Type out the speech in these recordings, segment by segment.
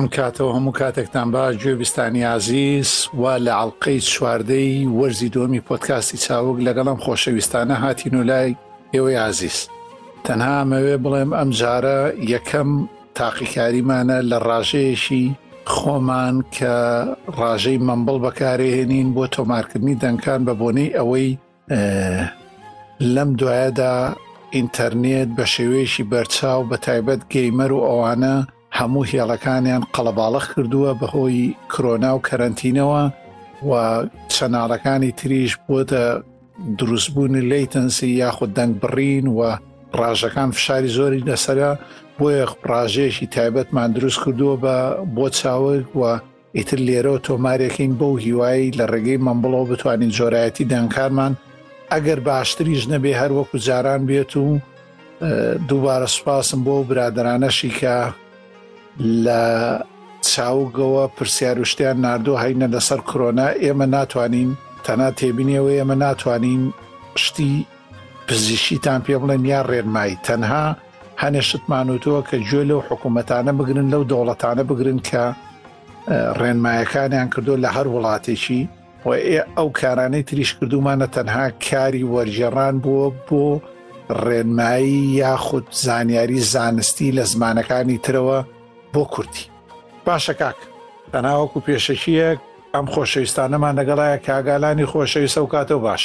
ئەم کاتەوە هەموو کاتێکتان با گوێ بیستانی عزیز و لە ئەڵلقەی چواردەی وەرزی دۆمی پۆتکاستی چاوک لەگەڵم خۆشەویستانە هاتین و لای ئێوەی عزیز تەنها ئەمەوێ بڵێم ئەم جارە یەکەم تاقیکاریمانە لە ڕاژەیەکی خۆمان کە ڕاژەی مەمبڵ بەکارێنین بۆ تۆمارکردنی دەنکان بە بۆنەی ئەوەی لەم دوایەدا ئینتەرنێت بە شێوەیەکی بەرچاو بە تایبەت گەیمەر و ئەوانە هەموو هێڵەکانیان قەڵەباڵەخ کردووە بەهۆی کرۆنا و کەرەنتینەوە و چەناڵەکانی تریش بۆتە دروستبوونی لەیتەنسی یاخود دەنگ بڕین و ڕاژەکان فشاری زۆری لەسرە بۆیە ڕاژەیەکی تایبەتمان دروست کردووە بە بۆ چاوک و ئیتر لێرەوە تۆمارێکین بەو هیوایی لە ڕێگەی مەمبڵەوە بتوانین جۆرایەتی دەنگکارمان ئەگەر باشتریش نەبێ هەر وەکو جاران بێت و دووبارە سوپاسم بۆ برادرانەشی کە لە چاوگەوە پرسیار و شتیان ناردۆ هەینە لەسەر کرۆنا ئێمە ناتوانین تەنا تێبینیەوە ئێمە ناتوانین شتی پزیشیتان پێ بڵێن یا ڕێنمایی تەنها هەنێ شتمانوتەوە کە گوێ لەو حکوومەتانە بگرن لەو دەوڵەتانە بگرن کە ڕێنمایەکانیان کردو لە هەر وڵاتێکی و ئێ ئەو کارانەی تریش کردومانە تەنها کاری وەرگێڕان بووە بۆ ڕێنمایی یاخود زانیاری زانستی لە زمانەکانی ترەوە بۆ کورتی باشە کاک تەناوەکو پێشەکیەک ئەم خۆشەویستانەمان لەگەڵایە کاگالانی خۆشەویستە و کاتەوە باش.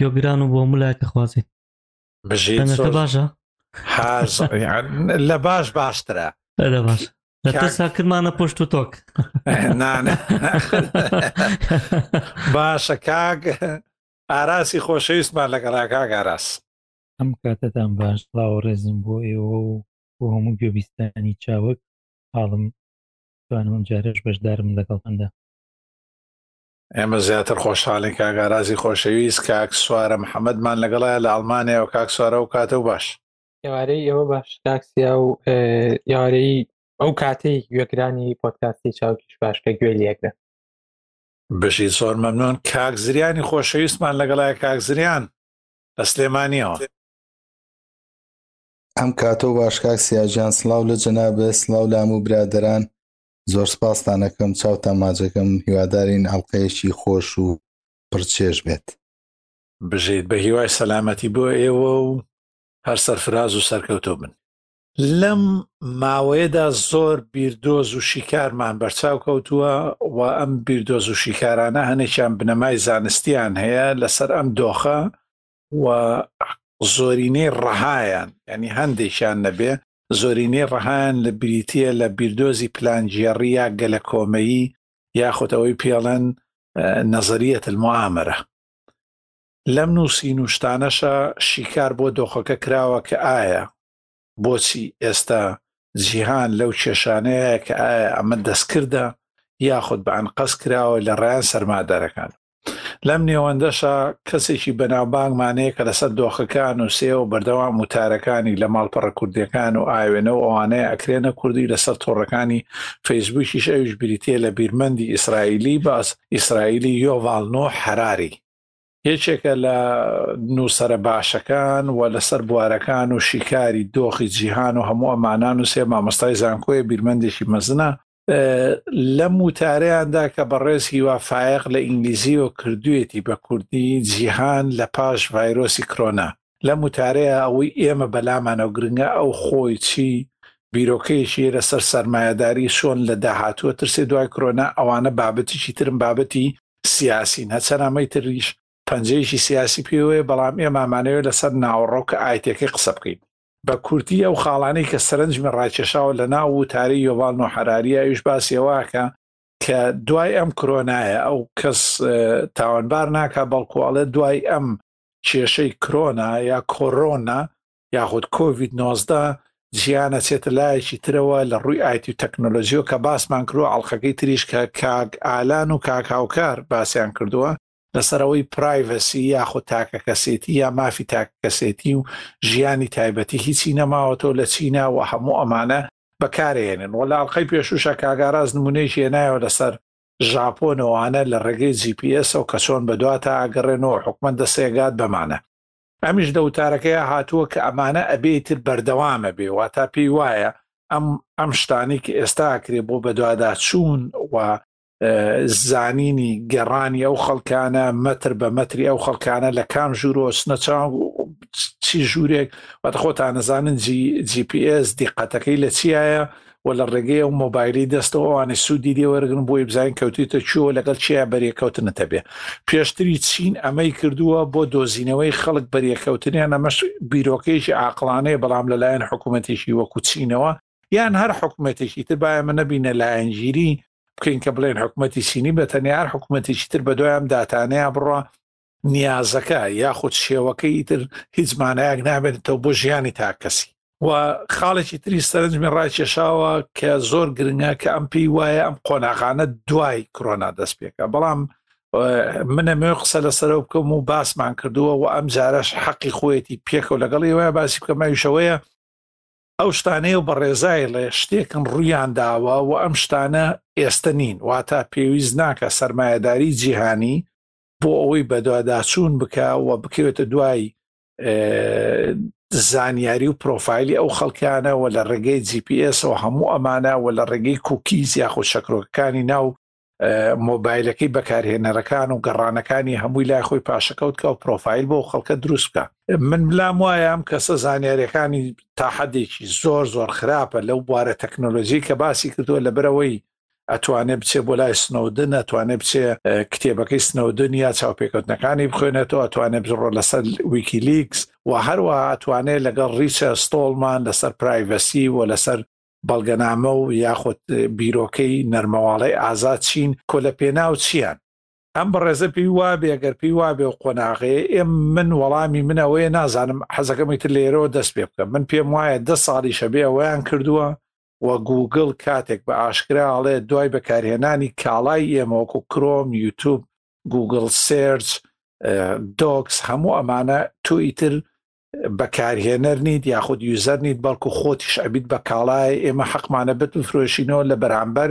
یۆ گران و بۆ ملای تخوازی بژیتە باشە لە باش باشترە لە باش ساکردمانە پشت و تۆک باشە کاک ئاراسی خۆشەویستمان لەگەڵاکە گاراس ئەم کاتتان باش لاوە ڕێزم بۆ ئێوە و بۆ هەموو گوێبیستانی چاوک حاڵم توانم جارش بەشدارم لەگەڵ هەندە ئێمە زیاتر خۆشحاڵین کاک ئارازی خۆشەویست کاک سوارە محەمەدمان لەگەڵایە لە ئەڵمانیا و کاک سوارە و کاتە و باش ئێوارەی ئێوە باش کاکسیا و یارەی ئەو کاتەی گوێگرانی پۆتکاستی چاوکیش باش کە گوێ لەکرێن بژی زۆر مەمنون کاک زریانی خۆشەویستمان لەگەڵای کاک زریان لە سلێمانیەوە ئەم کاتۆ باشکاک سیاجان سلااو لە جەنابێ سلااو لام و برادران زۆر سپاستانەکەم چاوتان ماجەکەم هیوادارین ئەڵلقەیەکی خۆش و پڕچێش بێت بژیت بە هیوای سەلامەتی بۆ ئێوە و هەر سەرفراز و سەرکەوتۆ بن لەم ماوەیەدا زۆر بیردۆز و شیکارمان بەرچاو کەوتووە و ئەم بیردۆز و شیکارانە هەنێکیان بنەمای زانستیان هەیە لەسەر ئەم دۆخە و زۆرینەی ڕەهایان ینی هەندێکیان نەبێ زۆرینەی ڕەهایان لە بریتە لە بیردۆزی پلانگێڕی یا گەلە کۆمەیی یاخود ئەوەی پێڵەن نەزریەت المعامرە لەم نووسین و شتانەشە شیکار بۆ دۆخەکە کراوە کە ئایا بۆچی ئێستا جیهان لەو کێشانەیە کە ئایا ئەمە دەستکردە یاخود بە ئەنقەست کراوە لە ڕێیان سەرمادەرەکان لەم نێوەندەشا کەسێکی بەناوبانگمانەیە کە لەسەر دۆخەکان و سێەوە بەردەوام وتارەکانی لە ماڵپەڕە کوردەکان و ئاوێنە و ئەوانەیە ئەکرێنە کوردی لەسەر تۆڕەکانی فەیسبووکیش ئەویش بریتە لە بیرمەندی ئیسرائیلی باس ئیسرائیلی یۆڤالنۆ حراری یەکێکە لە نووسەرە باشەکان و لەسەر بوارەکان و شیکاری دۆخی جیهان و هەموو ئەمانان و سێ مامۆستای زانکۆیە بیرمەندێکی مەزنە لەم وتارەیاندا کە بەڕێز هیوا فایق لە ئینگلیزیەوە کردوێتی بە کوردی جیهان لە پاش ڤایرۆسی کرۆنا لەم وتارەیە ئەوەی ئێمە بەلامانەوە گرنگە ئەو خۆی چی بیرۆکەیەکی لەسەر سەرمایەداری شۆن لە داهاتووە ترسێ دوای کرۆنا ئەوانە بابەتیی ترم بابەتی سیاسین هەچەنە ئەمەی تریش پەنجەیەکی سیاسی پێوەیە بەڵام ئێمە ئەمانەوێت لەسەر ناوەڕۆک ئایتیەکەی قسە بکەین بە کورتی ئەو خاڵانەی کە سەرنجمی ڕاکێشاوە لە ناو وتاری یۆڤاڵ نۆ حەراری ئەویش باسی ئەوەکە کە دوای ئەم کرۆنایە ئەو کەس تاوانبار ناکا بەڵکو ئەڵێ دوای ئەم کێشەی کرۆنا یا کۆرۆنا یاخود کۆڤید نۆزدە جیان ئەچێتە لایەکی ترەوە لە ڕووی ئایتی و تەکنۆلۆژیەوە کە باسمان کردوە ئەڵلقەکەی تریش کە کاک ئالان و کاک هاوکار باسیان کردووە لەسەرەوەی پرایڤسی یاخود تاکە کەسێتی یا مافی تاک کەسێتی و ژیانی تایبەتی هیچی نەماوەتەوە لە چینا و هەموو ئەمانە بەکارێنن وە لاڵقەی پێشوشە کاگاراز نمونەیەک هێنایەوە لەسەر ژاپۆنەوانە لە ڕێگەی GPS و کە چۆن بەدواتە ئاگەڕێنەوە حکومت دەسێگات بەمانە ئەمیش لە وتارەکەیا هاتووە کە ئەمانە ئەبێ ئیتر بەردەوامە بێ واتا پێی وایە ئەم ئەم شتانەی کە ئێستا کرێ بۆ بەدواداچوون و زانینی گەڕانی ئەو خەڵکانە مەتر بە مەتری ئەو خەڵکانە لە کام ژوورۆچ نەچاو چی ژوورێک واتە خۆتان نەزانن جی جی پی ئێس دیقەتەکەی لە چیایە و لە ڕێگەی ئەو مۆبایلی دەستەوە ئەوانەی سوودی لێ وەرگن بۆی بزانین کەوتویتە کوێوە لەگەڵ کێیە بەریەکەوتنتە بێ پێشتری چین ئەمەی کردووە بۆ دۆزینەوەی خەڵک بەریەکەوتنیان ئەمەش بیرۆکەیەکی عاقڵانەیە بەڵام لەلایەن حکوومەتێکی وەکو چینەوە یان هەر حکوومەتێکی تر با ئێمە نەبینە لایەنگیری بکەین کە بڵێن حکوومەتی چینی بە تەنیا هەر حکوومەتێکی تر بە دوای ئەم داتانەیە بڕە نیازەکە یاخود شێوەکە ئیتر هیچ مانایەک نامێنێتەوە بۆ ژیانی تاکەسی و خاڵێکی تری سەرنجمی ڕاکێشاوە کە زۆر گرنگە کە ئەم پێی وایە ئەم قۆناغانە دوای کۆنا دەست پێکە بەڵام منەمێ قسە لەسەر بکەم و باسمان کردووە و ئەم جارەش حەقی خۆیەتی پێکە و لەگەڵی وایە باسی بکەمەویشەوەیە ئەو شتانەیە و بەڕێزای ڵێ شتێکن ڕویان داوە و ئەم شتانە ئێستا نین واتا پێویست ناکە سرمایهداری جیهانی بۆ ئەوەی بەدواداچوون بکە و بکەوێتە دوای زانیاری و پرۆفایلی ئەو خەڵکانەوە لە ڕێگەی جیPSەوە هەموو ئەمانە و لە ڕێگەی کوکی زیاخۆ شەکرۆکەکانی ناو مۆبایلەکەی بەکارهێنەرەکان و گەڕانەکانی هەمووی لای خۆی پاشەکەوتکە و پرۆفایل بۆ خەڵکە دروست بکە من بلام وایە ئەم کەسە زانیارەکانی تاحەدێکی زۆر زۆر خراپە لەو بوارە تەکنۆلۆژی کە باسی کردووە لە برەوەی ئەتوانێ بچێ بۆ لای سنەودن ئەتوانێ بچێ کتێبەکەی سنەودن یا چاوپێکەوتنەکانی بخوێنێتەوە ئەتوانێ بڕۆ لەسەر ویکیلیکس و هەروە ئەتوانێ لەگەڵ ڕیچە ستۆڵمان لەسەر پرایڤسی و لەسەر بەڵگەنامە و یاخود بیرۆکەی نەرمەواڵەی ئازاد چین کۆ لە پێناو چیان ئەم بەڕێزە پێی وابێ گەر پێی وابێ و قۆناغەیە ئێم من وەڵامی منەوەیە نازانم حەزەکەمی تر لێرەوە دەست پێ بکەم من پێم وایە دە ساڵیشە بێ ئەوەیان کردووە و گووگڵ کاتێک بە ئاشکرا ئەڵێ دوای بەکارهێنانی کاڵای ئێمە وەکو کرۆم، یوتوب، گووگڵ سێرچ، دۆکس هەموو ئەمانە تۆ ئیتر بەکارهێنەر نیت یاخود یوزەر نیت بەڵکو خۆتیش ئەبیت بە کاڵای ئێمە حەقمانە بت بفرۆشینەوە لە بەرامبەر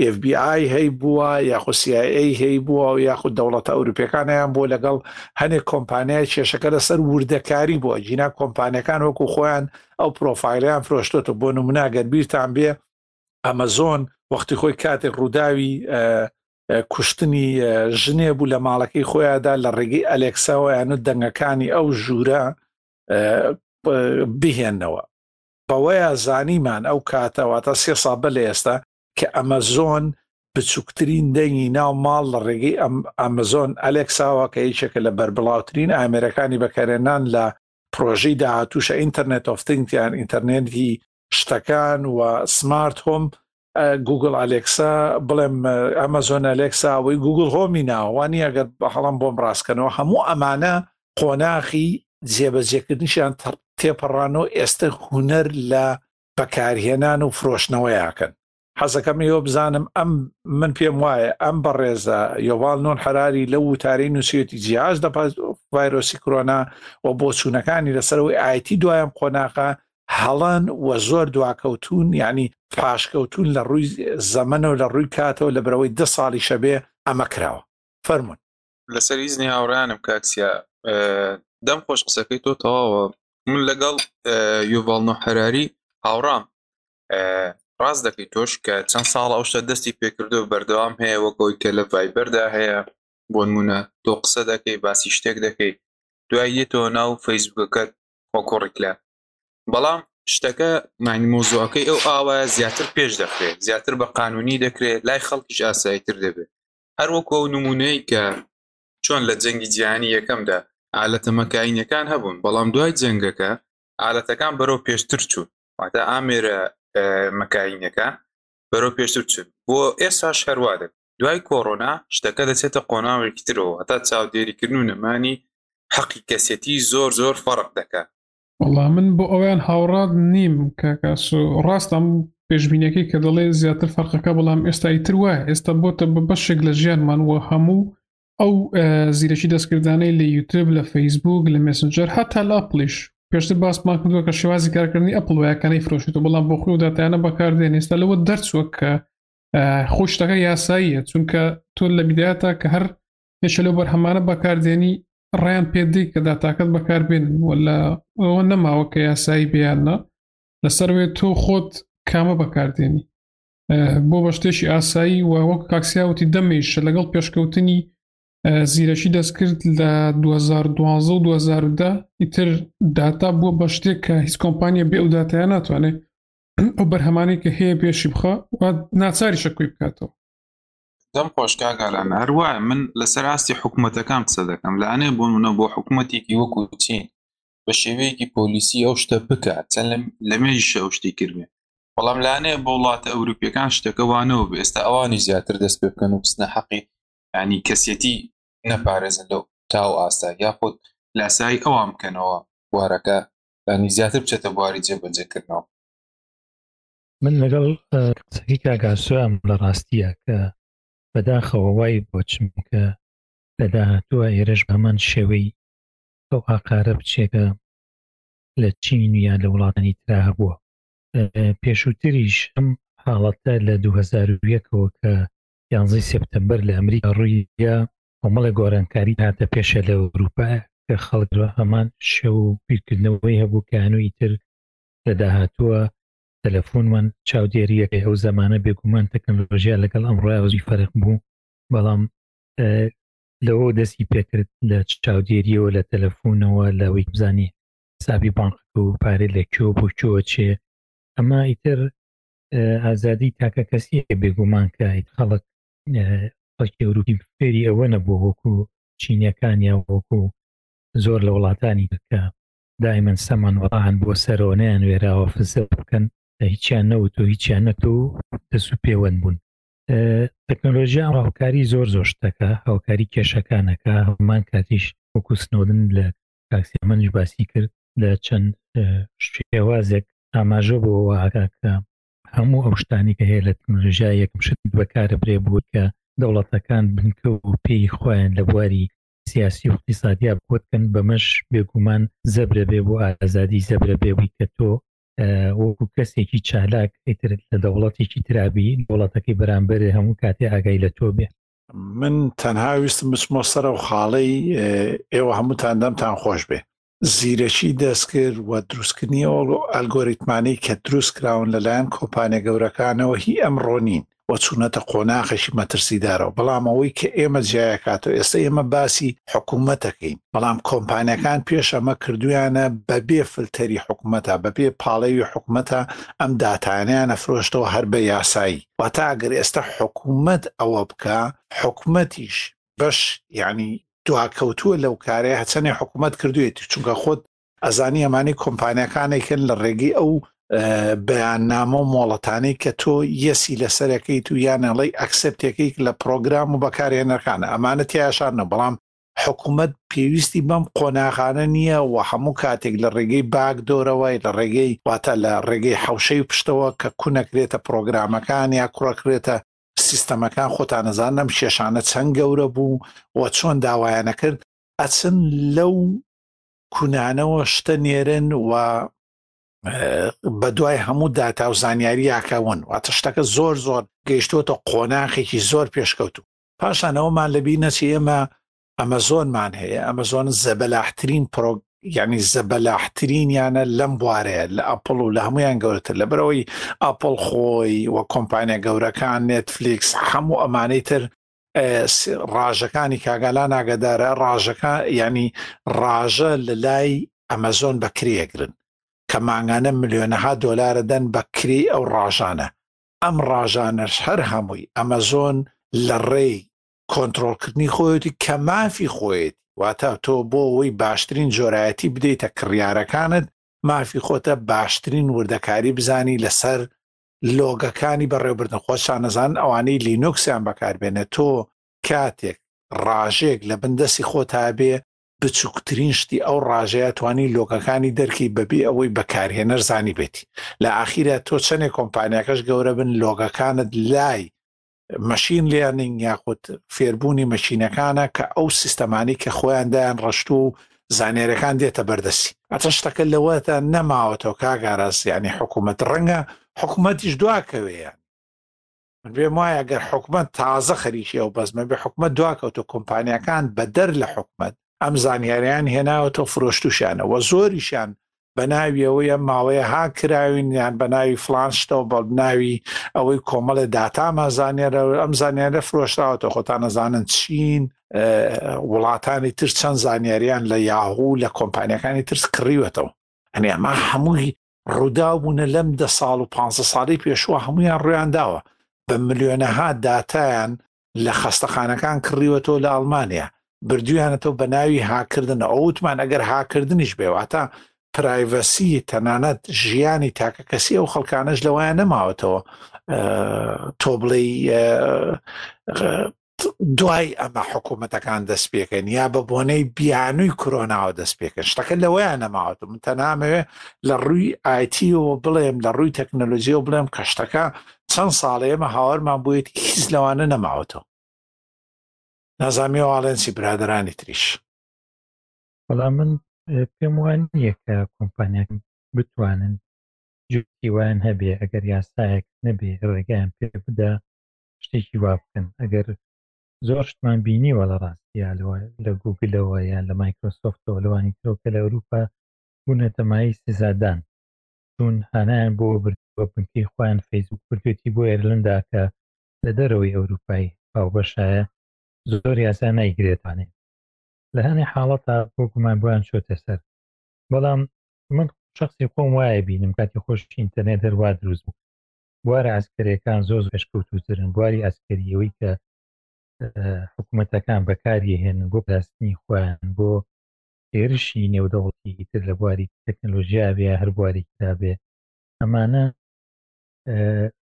ئێف بی ئای هەی بووە یاخود سیئەی هەی بووە و یاخود دەوڵەتە ئەوروپیەکانیان بۆ لەگەڵ هەنێک کۆمپانیای کێشەکە لەسەر وردەکاری بووە جینا کۆمپانیەکان وەکو خۆیان ئەو پرۆفایلیان فرۆشتۆتە بۆ نموناگەر بیرتان بێ ئەمەزۆن وەختی خۆی کاتێک ڕووداوی کوشتنی ژنێ بوو لە ماڵەکەی خۆیادا لە ڕێگەی ئەلێکساوەیانە دەنگەکانی ئەو ژوورە بهێنەوە بەوەیە زانیمان ئەو کاتە واتە سێ ساڵ بەر لە ئێستا کە ئەمەزۆن بچووکترین دەنگی ناو ماڵ لە ڕێگەی ئەمەزۆن ئەلێکساوە کە یەکێکە لە بەربڵاوترین ئامێرەکانی بەکارهێنان لە پڕۆژەی داهاتووشە ئینتەرنێت ئۆف تینگ یان ئینتەرنێتی شتەکان و سمارت هۆم گوگڵ ئەلێکسا بڵێم ئەمەزۆن ئەلێکسا ئەوەی گوگل هۆمی ناوانی ئەگەر بە هەڵم بۆم ڕاستکەنەوە هەموو ئەمانە قۆناخی جێبەجێکردنیشیان تێپەڕانەوە ئێستا هوەر لە بەکارهێنان و فرۆشتنەوەیاکەن حەزەکەم یۆ بزانم ئەم من پێم وایە ئەم بەڕێزە یۆواڵ نۆن حراری لە وتاری نووسێتی جیاش دەپاس ڤایرۆسی کرۆنا و بۆچوونەکانی لەسەرەوەی ئایتی دوایم قۆناقە هەڵەن و زۆر دواکەوتوون یعنی پاشکەوتوون لە ڕووی زەمەنەوە لە ڕووی کاتەوە لە بەرەوەی دە ساڵیشە بێ ئەمە کراوە فەرموون. لەسەر هیزنی هاوڕیانم کاک سیا دەم خۆش قسەکەی تۆ تەواوە من لەگەڵ یوڤڵنۆ حراری هاوڕام ڕاست دەکەی تۆش کە چەند ساڵ ئەو شتە دەستی پێکردو بەردەوام هەیە وەکەوەی کە لە ڤایبەردا هەیە بۆ نمونە تۆ قسە دەکەی باسی شتێک دەکەی دوای یەتەوە ناو فەیسبوکەکەت وەکو ڕیکلە بەڵام شتەکە مانی مۆزۆەکەی ئەو ئاوە زیاتر پێش دەکرێت زیاتر بە قانونی دەکرێت لای خەڵکیش ئاساییتر دەبێت هەروەکو ئەو نمونەی کە چۆن لە جەنگی جیهانی یەکەمدا ئالەتە مەکینەکان هەبوون بەڵام دوای جەنگەکە ئالەتەکان بەرەو پێشتر چوو واتە ئامێرە مەکینەکان بەرەو پێشتر چوون بۆ ئێساش هەروادە دوای کۆرۆنا شتەکە دەچێتە قۆناوێکی ترەوە هەتا چاودێریکردن و نەمانی حەقی کەسێتی زۆر زۆر فەرق دەکات. وەڵا من بۆ ئەوەیان هاوڕات نیم کاکە ئاسۆ، ڕاستە ئەم پێشبینیەکەی کە دەڵێ زیاتر فەرقەکە بەڵام ئێستا ئیتر وایە ئێستا بۆتە بە بەشێک لە ژیانمان و هەموو ئەو زیرەکی دەستکردانەی لە یوتب لە فەیسبوک لە مێسنجەر هەتا لە ئەپلیش پێشتر باسمان کردووە کە شێوازی کارکردنی ئەپڵ وایەکانەی فرۆشێتەوە بەڵام بۆ خۆی و داتایانە بەکاردێن ئێستا لەوە دەرچووە کە خۆ شتەکە یاساییە چونکە تۆ لە بیداتا کە هەر یەکە لەو بەرهەمانە بەکاردێنی ڕیان پێدەی کە داتاکەت بەکاربێن ولا ئەوە نەماوە کە یاسایی بیاننا لەسەروێت تۆ خۆت کامە بەکاردێنی بۆ بە شتێکی ئاسایی و وەک کاکسیاوتی دەمێشە لەگەڵ پێشکەوتنی زیرەکی دەستکرد لە 2012 و 2010 ئیتر داتا بووە بە شتێک کە هیچ کۆمپانیە بێ ئەو دااتیان ناتوانێت ئەو بەرهەمانەی کە هەیە پێشی بخە ناچاریشە کوی بکاتەوە دەم خۆشکاگالان هەروە من لەسەر ئاستی حکوومەتەکان قسە دەکەم لەانێ بۆ منە بۆ حکوومەتێکی وەکو چین بە شێوەیەکی پۆلیسی ئەو شتە بکات چەند لە مێژ شە شتی کردێ بەڵام لانێ بۆ وڵاتە ئەوروپیەکان شتەکەوانەوە ئێستا ئەوانی زیاتر دەست پێ بکەن و بستنە حەقی ینی کەسێتی نەپارێزن لەو تاو ئاستا یاخود لاسایی ئەوان بکەنەوە بوارەکە یانی زیاتر بچێتە بواری جێبەجێکردنەوە. من لەگەڵ قسەکەی کاک ئاسۆیام لە ڕاستییە کە بەداخەوە وای بۆ چونکە لە داهاتووە ئێرەش بە هەمان شێوەی ئەو ئاقارە بچێکە لە چین یا لە وڵاتانی ترا هەبووە پێشووتریش ئەم حاڵەتە لە 2001ەوە کە یانزەی سپتەمبەر لە ئەمریکا ڕوویە کۆمەڵێک گۆرانکاری هاتە پێشە لە ئەوروپا کە خەڵک هەمان شێو و بیرکردنەوەی هەبوو کە هەنووی تر لە داهاتووە تەلەفۆنمان چاودێریەکەی ئەو زمانە بێگومان تەکنەلۆژیا لەگەڵ ئەمڕاوزی فەرق بوو بەڵام لەوە دەستی پێکرد لە چاودێریەوە لە تەلەفۆنەوە لەوەی بزانانی سابی بانق و پارێ لە کۆ بۆ کۆ چێ ئەمە ئیتر ئازادی تاکە کەسی بێگومان کە خەڵک خەڵکی ئەوروپی فێری ئەوە نەبوو وەکو چینەکان یا وەکو زۆر لە وڵاتانی کە دایمەن سەمان وەڵان بۆ سەرەوە نیان وێراوە فزە بکەن هیچیان نەوت و هیچیان نەتۆ و دەست و پێوەند بوون تەکنۆلۆژیا هاوکاری زۆر زۆر شتەکە هاوکاری کێشەکانەکە هەمان کاتیش وەکوسنەودن لە تاکسیامەنیش باسی کرد لە چەند شێوازێک ئاماژە بۆ واکە هەموو ئەو شتانی کە هەیە لە تەکنۆلژیا یەکم شت بەکارە برێ بووت کە دەوڵەتەکان بنکە و پێی خۆیان لە بواری سیاسی و اقتصادیا بکۆتکەن بەمەش بێگومان زەبرە بێ بۆ ئازادی زەبرە بێبووی کە تۆ وەکو کەسێکی چالاک ئیتر لە دەوڵەتێکی ترابی دەوڵەتەکەی بەرامبەر هەموو کاتێ ئاگای لە تۆ بێ من تەنها ویستم بچمۆ سەرە و خاڵەی ئێوە هەمووتان دەمتان خۆش بێ زیرەکی دەستکرد و دروستکردنی ئەو ئەلگۆریتمانەی کە دروست کراون لەلایەن کۆمپانیا گەورەکانەوە هی ئەمڕۆ نین و چوونەتە قۆناغێکی مەترسیدارەوە بەڵام ئەوەی کە ئێمە جیایەکاتەوە ئێستا ئێمە باسی حکوومەتەکەین بەڵام کۆمپانیەکان پێش ئەمە کردویانە بەبێ فلتەری حکوومەتە بەبێ پاڵەوی حکوومەتە ئەم داتانیانە فرۆشتەوە هەر بە یاسایی واتە ئەگەر ئێستا حکوومەت ئەوە بکە حکوومەتیش بەش یعنی دواکەوتووە لەو کارەیە هەچەنێ حکوومەت کردوێتی چونکە خۆت ئەزانی ئەمانی کۆمپانیەکانێکن لە ڕێگەی ئەو بەیاننامە و مۆڵەتانی کە تۆ یەسی لەسەرەکەی تو یانەڵی ئەکسپتێکیک لە پرۆگرام و بەکارهێنەرخانە ئەمانە تیاشانە بەڵام حکوومەت پێویستی بەم قۆناغانە نییە و هەموو کاتێک لە ڕێگەی باگ دۆرەوەی لە ڕێگەی واتە لە ڕێگەی حوشەی پشتەوە کە کونەکرێتە پرۆگرامەکان یا کوڕەکرێتە سیستەمەکان خۆتانەزان نەم کێشانە چەند گەورە بوو و چۆن داوایانە کرد ئەچن لەو کونانەوە شتە نێرن و بە دوای هەموو داتا و زانیاریاکەون واتە شتەکە زۆر زۆر گەیشتوتە قۆناخێکی زۆر پێشکەوتو پاشانەوەمان لەبی نەچی ئێمە ئەمەزۆنمان هەیە ئەمەزۆن زەبەلاحترین پرۆگ یعنی زەبەلاحترینیانە لەم بوارەیە لە ئەپل و لە هەمویان گەورەتر لە برەوەی ئەپل خۆی و کۆمپانیا گەورەکان نێتفلیکس هەموو ئەمانەی تر ڕاژەکانی کاگالا ناگەدارە ڕاژەکە ینی ڕاژە لە لای ئەمەزۆن بەکرێگرن کە مانگانە ملیۆنەها دۆلارە دەن بەکری ئەو ڕاژانە ئەم ڕاژانەش هەر هەمووی ئەمەزۆن لە ڕێی کۆنترۆڵکردنی خۆیەتی کە مافی خۆیەتی واتە تۆ بۆ ئەوەی باشترین جۆرایەتی بدەیتە کڕیارەکانت مافی خۆتە باشترین وردەکاری بزانی لەسەر لۆگەکانی بەڕێوبردن خۆشان نەزان ئەوانەی لینوکسیان بەکاربێنێت تۆ کاتێک ڕاژێک لە بندەسی خۆتا بێ بچووکترین شتی ئەو ڕاژەیە توانی لۆکەکانی دەرکی بەبێ ئەوەی بەکارهێنەر زانی بێتی لە ئاخیرە تۆ چەندێک کۆمپانیەکەش گەورە بن لۆگەکانت لای مەشین لێرنینگ یاخود فێربوونی مەشینەکانە کە ئەو سیستەمانی کە خۆیان دایان ڕشت و زانێرەکان دێتە بەردەسی ئەتە شتەکە لەوەتە نەماوەتەوە کاگاراز یعنی حکوومەت ڕەنگە حکوومەتیش دواکەوێیان من پێم وایە گەر حکومت تازە خەریکی ئەو بەزمە بێ حکومت دواکەوتە کۆمپانیەکان بەدەر لە حکومت ئەم زانیاریان هێناوەتەوە فرۆشتوشانەوە زۆریشان بەناوی ئەوەی ئەم ماڵەیە هاک کراوین یان بەناوی فلان شتەوە بە ناوی ئەوەی کۆمەڵێ داتامان زانیێرە ئەم زانیارە فرۆشراوەتە خۆتان نەزانن چین وڵاتانی تر چەند زانیاریان لە یاهوو لە کۆمپانیەکانی ترس کڕیوەتەوە ئەنی ئەمە هەمووی ڕوودا بوونە لەم دە ساڵ و پ ساڵی پێشوە هەمویان ڕویان داوە بە ملیۆنەها داتایان لە خەستەخانەکان کڕیوەتەوە لە ئەڵمانیا بردویانەتەوە بە ناوی هاکردن ئەو وتمان ئەگەر هاکردنیش بێواتە پرایڤەسی تەنانەت ژیانی تاکە کەسی ئەو خەڵکانەش لەوایە نەماوەتەوە تۆ بڵێ دوای ئەمە حکوومەتەکان دەست پێکەن یا بە بۆنەی بیانووی کرۆناوە دەست پێکەن شتەکە لەوەیان نەماوەت من تەنامەوێ لە ڕووی ئایتیەوە بڵێم لە ڕووی تەکنەلۆژیەوە بڵێم کە شتەکە چەند ساڵە ئێمە هاوارمان بۆیەتی هیچ لەوانە نەماوەتەوە نازانیواڵێن چی برادرانی تریش بەڵام من پێم وان نییە کە کۆمپانیاک بتوانن جوکی وایان هەبێ ئەگەر یاسایەک نەبێ ڕێگەیان پێ بدا شتێکی وا بکەن ئەگەر زۆر شتمان بینیوە لە ڕاستیا لەوە لە گوگلەوە یان لە مایکرۆسۆفتەوە لەوانی ترۆکە لە ئەوروپا بوونەتەمایی سزادان چوون هانایان بۆوە بردووە بنکەی خۆیان فەیسبووک کردوێتی بۆ ئێرلندا کە لە دەرەوەی ئەوروپای هاوبەشایە زۆر یاسا نایگرێتانێ لە هەنێ حاڵەتا بۆ گومان بۆیان چۆتە سەر بەڵام من شخصی خۆم وایە بینم کاتی خۆشی ئینتەرنێت دەروا دروست بوو بوارە ئەسکەرەکان زۆ زۆشکەوتوترن بواری ئەسکەریەوەی کە حکوومەتەکان بەکاریهێنن بۆ پاستنی خۆیان بۆ هێرشی نێودەوڵەتیەکی تر لە بواری تەکنەلۆژیا بێ هەر بوارێکی دا بێ ئەمانە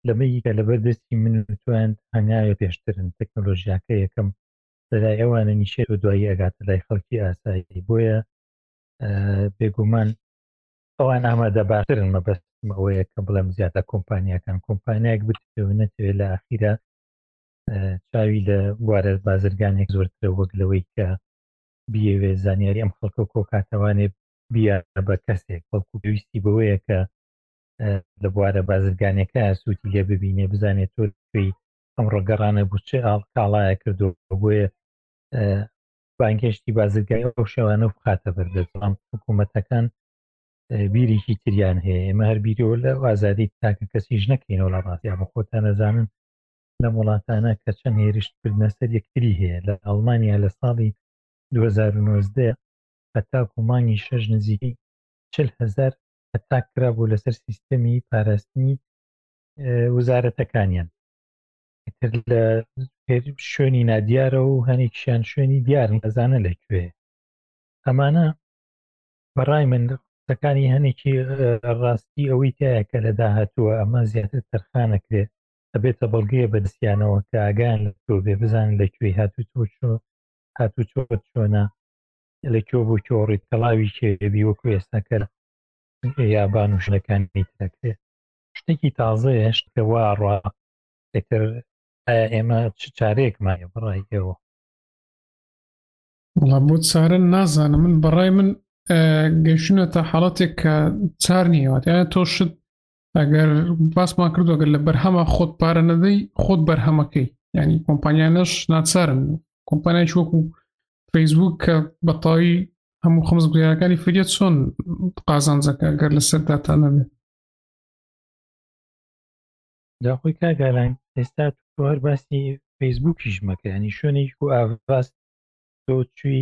لەمەیکە لەبەر دەستی من توان هەنگاوێ پێشترن تەکنەلۆژیاکە یەکەم لەلای ئەوانە نیشێت و دوایی ئەگاتە لای خەڵکی ئاسایی بۆیە بێگومان ئەوان ئامادە باشترن مەبەستم ئەوەیە کە بڵێم زیاتر کۆمپانیەکان کۆمپانیایك بتەوە نەتەوێت لە ئاخیرە چاوی لە بوارە بازرگانێک زۆرترە وەک لەوەی کە بیەوێت زانیاری ئەم خەڵکە کۆکاتەوانێ بیا بە کەسێک بەڵکو پێویستی بەوەیە کە لە بوارە بازرگانەکە سووتی لێ ببینێ بزانێت تۆ پێی ئەم ڕگەڕانە بچێ ئاڵ کاڵایە کردو بۆیە بانگهێشتی بازرگای ئەو شێوانە و بخاتە بەردەستڵام حکوومەتەکان بیرێکی تریان هەیە ئێمە هەر بیرەوە لە ئازادی تاکە کەسیش نەکەینەوە لە ڕاستیا بە خۆتان نەزانن لەم وڵاتانە کە چەند هێرشت کردنە سەر یەکتری هەیە لە ئەڵمانیا لە ساڵی 2019 هەتاکو مانگی شەش نزیکەی چل هەزار ئەتاک کرابوو لەسەر سیستەمی پاراستنی وزارەتەکانیان ئیتر لە شوێنی نادیارە و هەنێکشیان شوێنی دیارن ئەزانە لەکوێ ئەمانە بەڕای من قسەکانی هەنێکی ڕاستی ئەوەی تایە کە لە داهاتووە ئەمە زیاتر تەرخانەکرێت ئەبێتە بەڵگەیە بەدەستیانەوە کە ئاگایان لە تۆ بێ بزانن لە کوێی هاتوو تۆ چۆ هاتوو چۆ چۆنە لە کۆ بۆ کۆ ڕیت کەڵاوی کێبی وەکو ئێستا کە یابان و شنەکانی تەکرێت شتێکی تازەیە شتکە وا ڕوا ئێتر ئایا ئێمە چ چارێکمانە بڕای ئێوە وڵا بۆ چارە نازانم من بەڕای من گەشتە تا حاڵەتێک کە چار نیەوەات یانە تۆ شت ئەگەر باسمان کردو گەر لە بەرهەمە خۆت پارە نەدەی خۆت بەرهەمەکەی ینی کۆمپانیانەش ناچارن کۆمپانیای وەکو فەیسبوک کە بەتاوی هەموو خمز گوێیەکانی فریە چۆن قازانجەکە گەر لەسەر داتا نەبێت داخۆی کاگالان ئێستا هەر باسی فەیسبوکیش مەکەنی شوێنێک و ئاڤاست تۆ چوی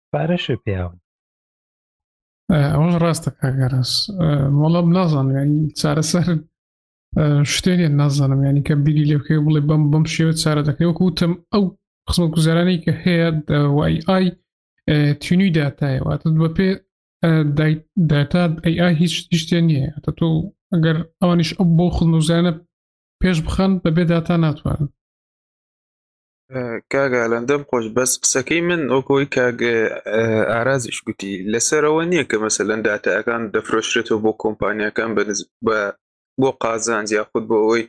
پارەشێ پیاون ئەوەش ڕاستە کاگەڕاست وەڵام نازانم ینی چارەسەر شتێنێ نازانم ینی کە بیری لێکێ بڵێ بەم بەم شێوە چارە دەکەی وەکو وتم ئەو خزمە گوزارانی کە هەیە وای ئای تینوی داتایەوەتە بە پێ داتا ئەی ئای هیچ شتێ نییە ئەتە تۆ ئەگەر ئەوانیش ئەو بۆ خزمەزانە پێش بخەن بەبێ داتا ناتوانن کاگالان دەم خۆش بەس قسەکەی من ئۆکۆی کاگ ئارازیش گوتی لەسەرەوە نییە کە مەسەلەن داتاکان دەفرۆشرێتەوە بۆ کۆمپانیەکان بە بۆ قازانج یاخود بۆ ئەوەی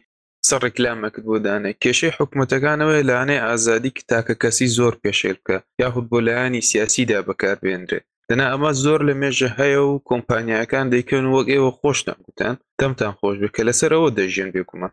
سە ڕێکلامەکرد بۆ دانێ کێشەی حکوومەتەکانەوەی لاانێ ئازادی تاکە کەسی زۆر پێشێل بکە یاخود بۆ لایانی سیاسیدا بەکاربێنرێت دەنا ئەمە زۆر لە مێژە هەیە و کۆمپانیاکان دەیکەن وەک ئێوە خۆشتان گوتان دەمتان خۆش بێت کە لەسەرەوە دەژێن بێکومان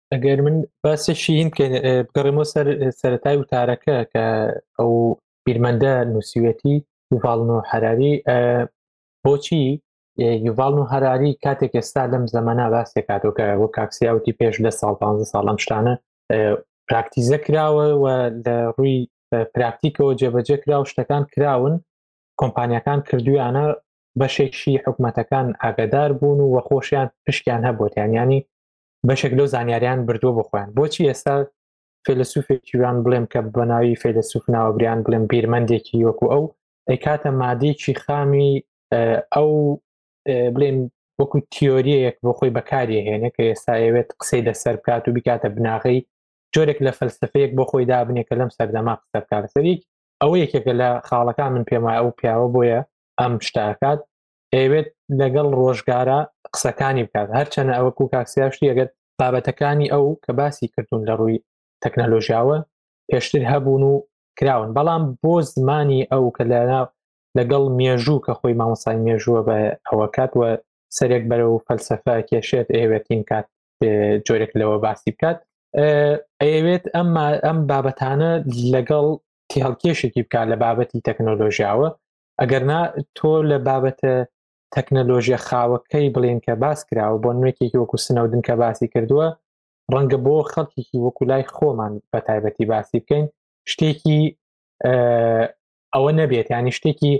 ئەگەر من باسێکی هین بکەین بگەڕێمەوە سەر سەتای وتارەکە کە ئەو بیرمەندە نووسیوێتی یڤالن و حراری بۆچی یڤالن و هەراری کاتێک ئێستا لەم زەمەنا باسێکاتۆکە وە کاکسیاوتی پێش لە ساڵ 15 ساڵ ئەم شتانە پراکتیزە کراوە و لە ڕووی پراکتیکەوە جێبەجێ کرا و شتەکان کراون کۆمپانیەکان کردویانە بەشێکشی حکوومەتەکان ئاگدار بوون و وەخۆشیان پشکیان هەبووتیان ینی بەشێک لەو زانیاریان بردووە بۆ خۆیان بۆچی ئێستا فیلسوفێکیان بڵێم کە بەناوی فیلسوف ناوەبریان بڵێم بیرمەندێکی وەکو ئەو ئەیکاتە مادێکی خامی ئەو بڵێن وەکو تیۆریەک بۆ خۆی بەکاری هێنێ کە ئێستا ئەوێت قسەی لەسەر بکات و بکاتە بناغی جۆرێک لە فەلسفەیەک بۆ خۆی دابنێ کە لەم سەردەما قسە بکات سەریک ئەوە یەکێکە لە خاڵەکان من پێم وایە ئەو پیاوە بۆیە ئەم شتاکات ئەیەوێت لەگەڵ ڕۆژگارە قسەکانی بکات هەرچەنە ئەوە کو کاکسیاشتی ئەگەر بابەتەکانی ئەو کە باسی کردوون لە ڕووی تەکنەلۆژیاوە پێشتر هەبوون و کراون بەڵام بۆ زمانی ئەو کە لە لەگەڵ مێژوو کە خۆی مامۆسای مێژووە بە ئەوە کات وە سەرێک بەرە و فەلسەفە کێشێت ئێوێتین کات جۆرێک لەوە باسی بکات ئەیەوێت ئەم ئەم بابەتانە لەگەڵ تێهڵکێشێکی بکات لە بابەتی تەکنۆلۆژیاوە ئەگەرنا تۆ لە بابەتە تەکنەلۆژیە خاوەکەی بڵێن کە باس کراوە بۆ نوێکێکی وەکو سنەودن کە باسی کردووە ڕەنگە بۆ خەڵکیی وەکو لای خۆمان بە تایبەتی باسی بکەین شتێکی ئەوە نەبێت ینی شتێکی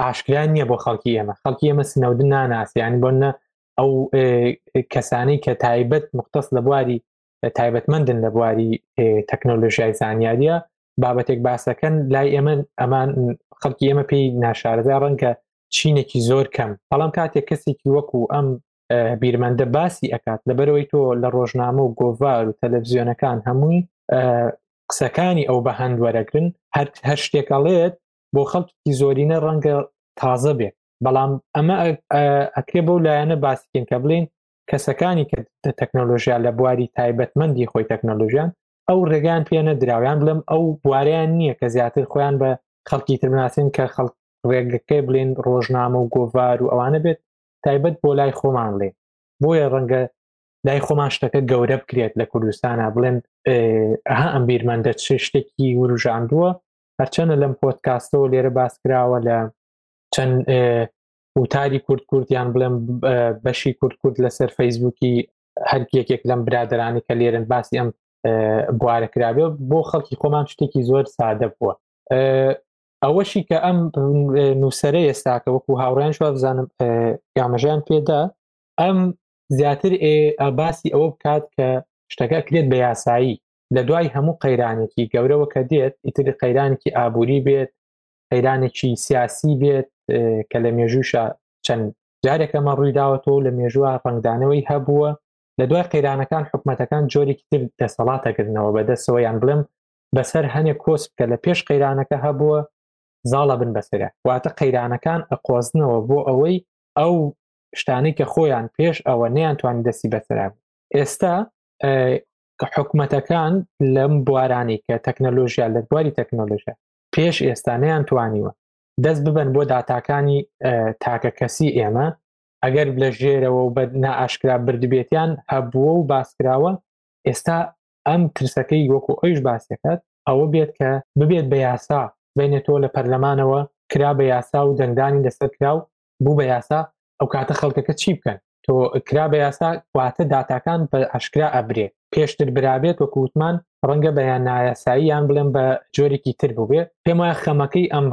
ئاشکرا نییە بۆ خەڵکی ئێمە خەڵکی ئێمە سنەودن ناناسیان بۆنە ئەو کەسانەی کە تایبەت مختص لە بواری تایبەتمەندن لە بواری تەکنۆلۆژیای زانیاریە بابەتێک باسەکەن لای ئێمە ئەمان خەڵکی ئێمە پێی ناشارەزای ڕەنگە چینێکی زۆر کەم بەڵام کاتێک کەسێکی وەکو ئەم بیرمەندە باسی ئەکات لەبەرەوەی تۆ لە ڕۆژنامە و گۆڤار و تەلەڤزیۆنەکان هەمووی قسەکانی ئەو بە هەند وەرەگرن هەر هەر شتێکەڵێت بۆ خەڵکی زۆرینە ڕەنگە تازە بێت بەڵام ئەمە ئەکرێ بەو لایەنە باسکەین کە بڵین کەسەکانی کە تەکنەلۆژیا لە بواری تایبەتمەندی خۆی تەکنەلۆژیان ئەو ڕێگان پێێنە دراویان بڵم ئەو بوارەیان نییە کە زیاتر خۆیان بە خەڵکی ترناسین کە خەڵک ڕێگەکەی بڵێن ڕۆژنامە و گۆڤار و ئەوانە بێت تایبەت بۆ لای خۆمان بڵێ بۆیە ڕەنگە لای خۆمان شتەکە گەورە بکرێت لە کوردستانە بڵێن ئەها ئەم بیرمەندە چ شتێکی وروژاندووە هەرچەنە لەم پۆتکاستەوە لێرە باس کراوە لە چەند وتاری کورد کورد یان بڵێم بەشی کورد کورد لەسەر فەیسبووکی هەرکی یەکێک لەم برادرانی کە لێرن باسی ئەم بوارە کرابێ بۆ خەڵکی خۆمان شتێکی زۆر سادە بووە ئەوەشی کە ئەم نووسرە ئێستاکە وەکو هاوڕێن شو بزانم گامەژیان پێدا ئەم زیاتر باسی ئەوە بکات کە شتەکە کرێت بە یاسایی لە دوای هەموو قەیرانێکی گەورەوە کە دێت ئیتر قەیرانێکی ئابووری بێت قەیرانێکی سیاسی بێت کە لە مێژووشە چەند جارێک ئەمە ڕوویداوەتەوە لە مێژووە ڕنگدانەوەی هەبووە لە دوای قەیرانەکان حکوومەتەکان جۆرێکی تر دەسەڵاتەگرنەوە بەدەستەوە یان بڵێم بەسەر هەنێک کۆس بکە لە پێش قەیرانەکە هەبووە زاڵە بن بەسرە واتە قەیرانەکان ئەقۆزنەوە بۆ ئەوەی ئەو شتانی کە خۆیان پێش ئەوە نەیان توانی دەستی بەسرا ئێستا حکومەتەکان لەم بوارانی کە تەکنەلۆژیا لە بواری تەکنۆلۆژیا پێش ئێستا نیان توانیوە دەست ببن بۆ داتاکانی تاکە کەسی ئێمە ئەگەر لە ژێرەوە و بە نائاشکرا بردبێتیان هەبووە و باسکراوە ئێستا ئەم ترسەکەی وەکو ئەوش باسەکەت ئەوە بێت کە ببێت بە یاسا بینێتەوە لە پەرلەمانەوە کرا بە یاسا و دەنگدانی لەسەر کرا و بوو بە یاسا ئەو کاتە خەڵکەکە چی بکەن تۆ کرا بە یاسا واتە داتاکان بە ئەشکرا ئەبرێ پێشتر برابێت وەکو وتمان ڕەنگە بەیان نایاسایی یان بڵێن بە جۆرێکی تر بووبێ پێم وایە خەمەکەی ئەم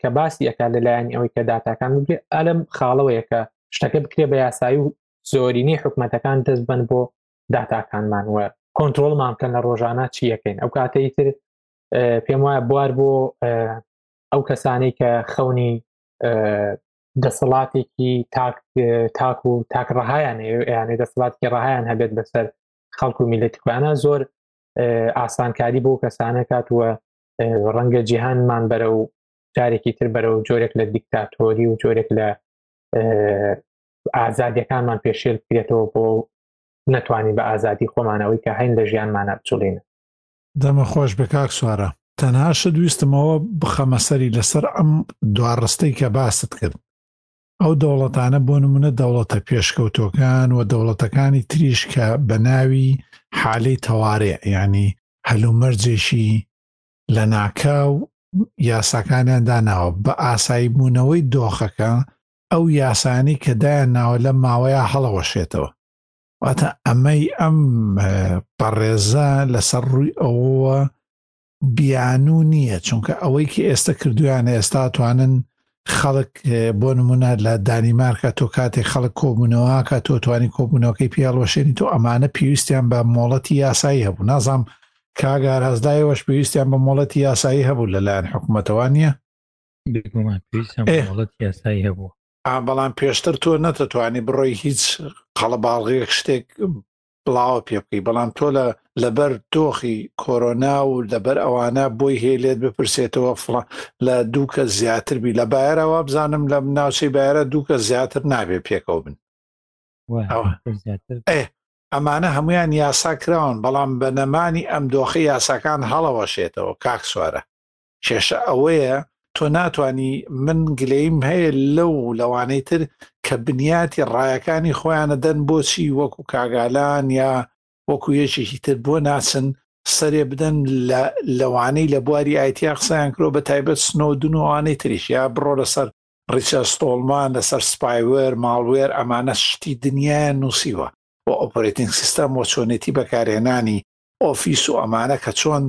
کە باسی ئەکات لەلایەنی ئەوەی کە داتاکان بگرێت ئەلم خاڵەوەیەکە شتەکە بکرێ بە یاسایی و زۆرینەی حکوومەتەکان دەست بن بۆ داتاکانمان وە کۆنتترۆلمان بکەن لە ڕۆژانە چیەکەین ئەو کاتەی تر پێم وایە بوار بۆ ئەو کەسانەی کە خەونی دەسەڵاتێکی تاک تاک و تاک ڕەهایان یانێ دەسەڵاتکی ڕەهایان هەبێت بەسەر خەڵک و میلەتکانە زۆر ئاسانکاری بۆ کەسانە کاتوە ڕەنگە جیهانمان بەرە و جارێکی تر بەرە و جۆرێک لە دیکتاتۆری و جۆرێک لە ئازادیەکانمان پێشێل بکرێتەوە بۆ نەتوانین بە ئازادی خۆمانەوەی کە هەین لە ژیانمانە بچڵین دەمت خۆش بێ کاک سوارە تەنها شت ویستمەوە بخەمە سەری لەسەر ئەم دوا ڕستەی کە باست کرد ئەو دەوڵەتانە بۆ نمونە دەوڵەتە پێشکەوتۆکان و دەوڵەتەکانی تریش کە بە ناوی حالەی تەوارێ ینی هەلومەرجێکی لە ناکاو یاساکانیان داناوە بە ئاسایی بوونەوەی دۆخەکە ئەو یاسانی کە دایان ناوە لە ماوەیە هەڵەوەشێتەوە واتە ئەمەی ئەم بەڕێزە لەسەر ڕووی ئەوەوە بیانوو نییە چونکە ئەوەی کە ئێستا کردویان ئێستا توانن خەڵک بۆ نمونە لە دانیمارکە تۆ کاتێک خەڵک کۆبوونەوەکە تۆ توانی کۆبوونەوەکەی پیاڵوەشێنی تۆ ئەمانە پێویستیان بە مۆڵەتی یاسایی هەبوو نازام کاگار هەزدایەوەش پێویستیان بە مۆڵەتی یاسایی هەبوو لەلایەن حکوومەتەوە نیە یاسایی هەبوو بەڵام پێشتر تۆ نەتەتوانی بڕۆی هیچ قەڵەباڵغێک شتێک بڵاوە پێ بکەی بەڵام تۆ لە لەبەر تۆخی کۆرۆنا و لەبەر ئەوانە بۆی هەیە لێت بپرسێتەوە فڵە لە دوو کە زیاتر بی لە بایەرەوە بزانم لە ناوچەی بایرە دوو کە زیاتر نابێ پێکەوە بن ئەمانە هەمویان یاسا کراون بەڵام بە نەمانی ئەم دۆخی یاساکان هەڵەوەشێتەوە کاک سوارە کێشە ئەوەیە تۆ ناتانی من گلەیم هەیە لەو لەوانەی تر کە بنیاتی ڕایەکانی خۆیانە دەن بۆچی وەکو کاگالان یا وەکو یەکێکی تر بۆ ناچن سەرێ بدەن لە لەوانەی لە بواری ئایتیا قسەیان کرۆ بە تایبەت سنۆدون و ئەوانەی تریش یا بڕۆ لەسەر ڕیچە ستۆڵمان لەسەر سپایوەر ماڵوێر ئەمانە شتی دنیایان نووسیوە بۆ ئۆپەرێتینگ سیستەم و چۆنێتی بەکارهێنانی ئۆفیس و ئەمانە کە چۆن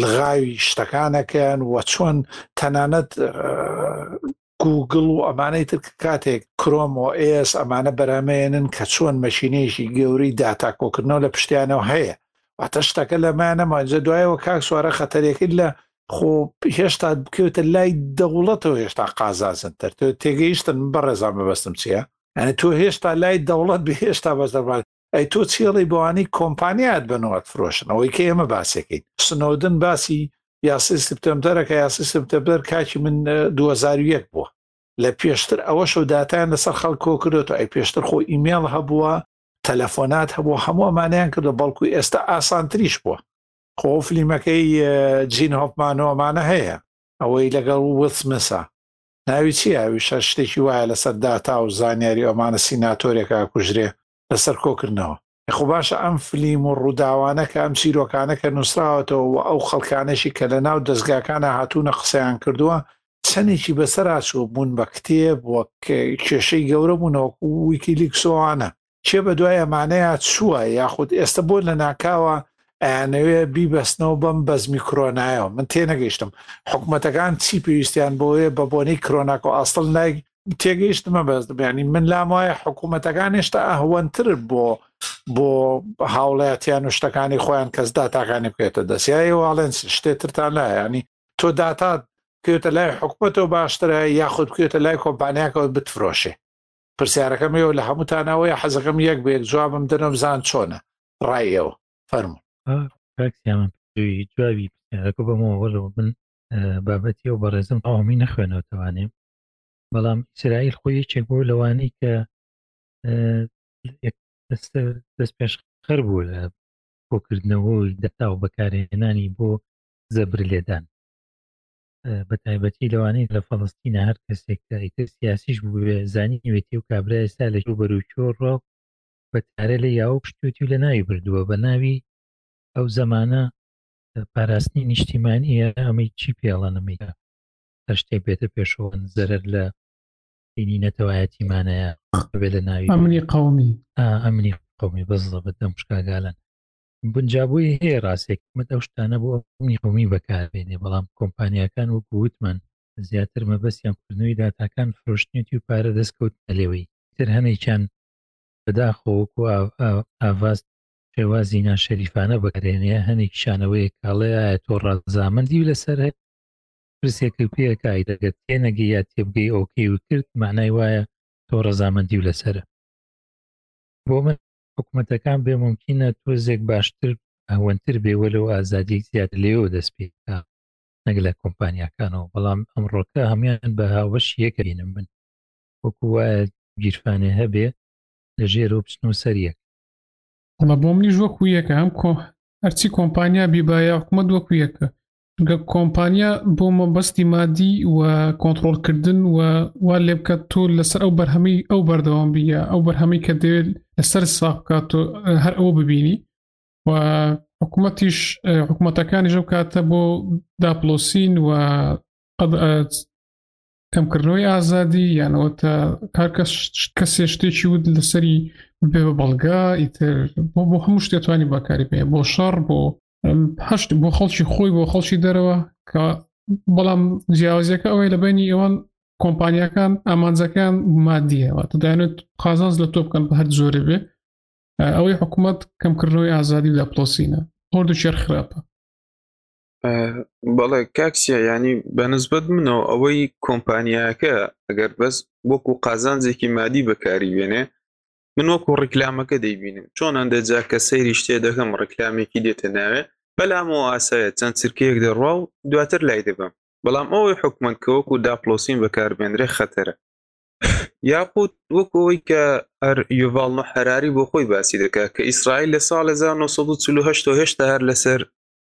لغاوی شتەکانەکەن و چۆن تەنانەت گوگل و ئەمانەی تر کاتێک کرۆم و ئێس ئەمانە بەرامێنن کە چۆن مەشینەیەکی گەوری داتا کۆکردنەوە لە پشتیانەوە هەیە واتە شتەکە لەمانەمانجە دوایەوە کاک سوارە خەتەرێکرد لە خۆ هێشتا بکەوتە لای دەوڵەتەوە هێشتا قازازن تر تێگەیشتن بەڕێزان بەبستم چییە؟ ئەنە تۆ هێشتا لای دەوڵەت بە هێشتا بەسەربات ئەی تۆ چیڵی بەوانی کۆمپانیات بە نوات فرۆشن ئەوەی کە ئێمە باسەکەین سنۆدن باسی یاسی سپتمبەرەکە یاسی سپتمبەر کاکی من 2001 بووە لە پێشتر ئەوەشە و داتیان لەسەر خەڵک کۆ کردێت ئەی پێشتر خۆ ئیمێڵ هەبووە تەلەفۆنات هەبوو هەموو ئەمانیان کردو بەڵکو ئێستا ئاسانتریش بووە خۆ فلیمەکەی جین هۆپمانۆمانە هەیە ئەوەی لەگەڵ وسمسا ناوی چیە ئەویش هەر شتێکی وایە لەسەر داتا و زانیاری ئەومانە سیناتۆرێک ئاکوژرێ لەسەر کۆکردنەوە. خۆ باشە ئەم فلیم و ڕووداوانە کە ئەم چیرۆکانە کە نووسراوەتەوە و ئەو خەڵکانەشی کە لەناو دەزگاکانا هاتوونە قسەیان کردووە چەندێکی بەسەرا چووە بوون بە کتێب و کێشەی گەورە بوونە وەکوو ویکیلیکس و ئەوانە کێ بە دوای ئەمانەیە چووە یاخود ئێستا بۆ لە ناکاوە ئەیانەوێ بیبەستنەوە بەم بەزمی کرۆنایەوە من تێنەگەیشتم حکوومەتەکان چی پێویستیان بۆیە بە بۆنەی کرۆناک و ئاستڵ نای تێگەیشتمە بەس بیانی من لام وایە حکوومەتەکان هێشتا ئەهوەنتر بۆ بۆ هاوڵاتیان و شتەکانی خۆیان کەس داتاکانی بکێتە دەستیایە واڵێن شتێترتان لایەنی تۆ داتات کێتە لای حکوومەتەوە باشترە یاخود بکێتە لای کۆمپانیاکەوە بتفرۆشێ پرسیارەکەم ئێوە لە هەمووتان ئەوەیە حەزەکەم یەک بە یەک جوابم دەنەوە بزان چۆنە ڕای ئێوە فەرمو تاکسیامان پێوی جوابی پرسیارەکە بەمەوە لەوە من بابەتی و بەڕێزم ئەومی نەخوێنەوەتەوانێ بەڵام ئیسرائیل خۆی یەکێک بۆ لەوانەی کە دەست پێش خەر بوو لە بۆکردنەوەی دەتا و بەکارهێنانی بۆ زەبر لێدان بە تایبەتی لەوانەیە لە فەڵستینە هەر کەسێک کە ئیتر سیاسیش بووێ زانیوێتی و کابرا ئێستا لە و بەروچۆ ڕۆ بە تارە لە یاوە پشتوتی و لە ناوی بردووە بە ناوی ئەو زەمانە پاراستنی نیشتیمانیە ئەمەی چی پێڵەنەمیدا هەر شتێک بێتە پێشەوەن زەرەر لە بینی نەتەوایەتیمانەیە بێ لە ناوی ئەمنی قومی ئەمنی قومی بەزڵە بەدەم شکاگالن گونجابووی هەیە ڕاستێک حکومەت ئەو شتانە بۆ ئەوی قومی بەکاربێنێ بەڵام کۆمپانیاکان وەکو وتمان زیاتر مەبەستیان کردنەوەی داتاکان فرۆشتنێتی و پارە دەستکەوت لەوەی تر هەنێکیان بەداخۆوەکو ئاڤاست شێوازی ناشەریفانە بەکرێنێ هەنێک شانەوەیە کاڵێ ئایا تۆ ڕازامەندی و لەسەر هەیە پرسێکە پێەکای دەگەت تێنەگەی یا تێبگەی ئۆکەی و کرد معنای وایە تۆ ڕەزامەندی و لەسرە بۆ من حکومەتەکان بێ ممکنە تۆزێک باشتر ئەوەنتر بێ وەلو ئازادی زیاد لێەوە دەست پێ نەگ لە کۆمپانیەکانەوە بەڵام ئەمڕۆکە هەموان بە هاوبەش یەکەینم من وەکو وایە گیرفانێ هەبێ لە ژێر و پسن و سەریەک هەڵە بۆ منیش وەکو یەکە هەم کۆ هەرچی کۆمپانیا بیبایە حکومت وەکو یەکە گەپ کۆمپانیا بۆ مەبەستی مادی و کۆنتترۆل کردن و وا لێ بکات تۆ لەسەر ئەو بەرهەمی ئەو بەردەوام بیە ئەو بەرهەمی کە دەوێت لەسەر ساق بکات تۆ هەر ئەوە ببینی و حکوومەتیش حکوومەتەکانی ژە بکاتە بۆ داپلۆسین و کەمکردنەوەی ئازادی یانەوە تا کارکەس کەسێ شتێکی ود لەسەری بێ بەڵگا ئیتر بۆ بۆ هەموو شتێتوانی بەکاری پێ بۆ شەڕ بۆ هەشت بۆ خەڵکی خۆی بۆ خەڵکی دەرەوە کە بەڵام جیاوازەکە ئەوەی لە بینی ئەوان کۆمپانیەکان ئامانجەکان مادیەوە دەدانێت قازانز لە تۆ بکەن بە هەر زۆرە بێ ئەوەی حکوومەت کەمکردنەوەی ئازادی لە پلۆسینە هۆرد و شێر خراپە بەڵێ کاکسیا ینی بەنسبت منەوە ئەوەی کۆمپانیاکە ئەگەر بەس وەکو قازانجێکی مادی بەکاری وێنێ من وەکو ڕیکلامەکە دەیبینم چۆن ئەندە جا کە سەیری شتێ دەکەم ڕیکلامێکی دێتە ناوێ بەلامەوە ئاسایە چەند چرکەیەک دەڕوا و دواتر لای دەبم بەڵام ئەوەی حکومت کە وەکو داپلۆسین بەکاربێنرێ خەتەرە یاخود وەک ئەوەی کە هەر یڤال و حراری بۆ خۆی باسی دەکات کە ئیسرائیل لە ساڵ 1940 هێشتا هەر لەسەر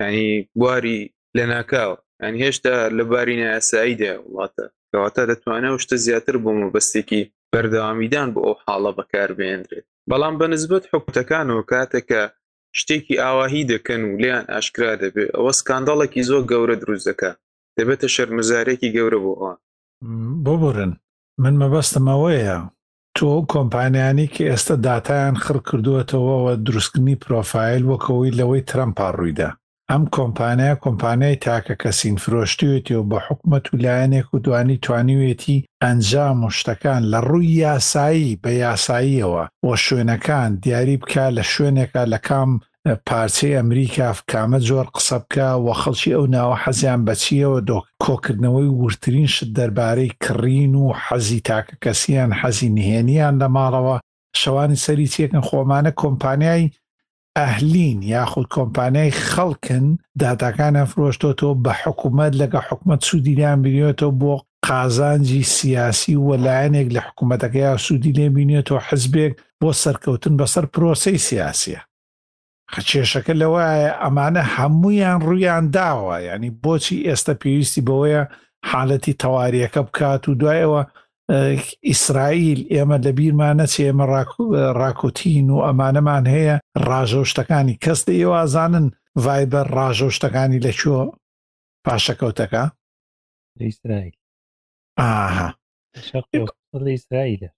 ینی بواری لە ناکاوە ئەن هێشتا لە باری نایاساییدا وڵاتە کەواتە دەتوانێت شتە زیاتر بۆ مەبەستێکی بەردەوامیدان بۆ ئەو حاڵە بەکار بێنرێت بەڵام بە نسبت حکوتەکانەوە کاتێکە شتێکی ئاواهی دەکەن و لیان ئاشکرا دەبێت ئەوە سکانداڵێکی زۆر گەورە دروست دەکات دەبێتە شەرمەزارێکی گەورە بۆ ئەوان ببورن من مەبەستمەوەیە تۆ ئەو کۆمپانیانەی کە ئێستا داتایان خڕ کردووەتەوە و دروستکردنی پرۆفایل وەک ئەوەی لەوەی ترەمپا ڕوویدا ئەم کۆمپانیایە کۆمپانیای تاکە کەسین فرۆشتویەتی و بە حکومەت و لایەنێک و دوانی توانیویەتی ئەنجام و شتەکان لە ڕووی یاسایی بە یاساییەوە و شوێنەکان دیاری بکا لە شوێنێکا لە کام پارچەی ئەمریکا کامە جۆر قسە بکا وە خەڵکی ئەو ناوە حەزیان بە چیەوە دۆ کۆکردنەوەی ووردترین شت دەربارەی کڕین و حەزی تاکە کەسیان حەزی نهێنیان لە ماڵەوە شەوانی سەری چێکن خۆ ئەمانە کۆمپانیای ئەهلین یاخود کۆمپانیای خەڵکن داتاکانیان فرۆشتۆتەوە بە حکوومەت لەگە حکومەت سوودیان بینێتەوە بۆ قازانجی سیاسی و لایەنێک لە حکوومەتەکەیا سوودی لێ بینێتەوە حزبێک بۆ سەرکەوتن بەسەر پرۆسەی سیاسیە خە کێشەکە لەوایە ئەمانە هەمویان ڕویان داوە ینی بۆچی ئێستا پێویستی بەوەیە حالەتی تەواریەکە بکات و دوایەوە ئیسرائیل ئێمە لە بیرما نەچێ ئێمە ڕاکوتین و ئەمانەمان هەیە ڕاژەشتەکانی کەس لە ئێوازانن ڤایبەر ڕاژەشتەکانی لەکوێ پاشەکەوتەکە ئیسرائیل ئاها شەق ئێ- وەسڵ لە ئیسرائیلە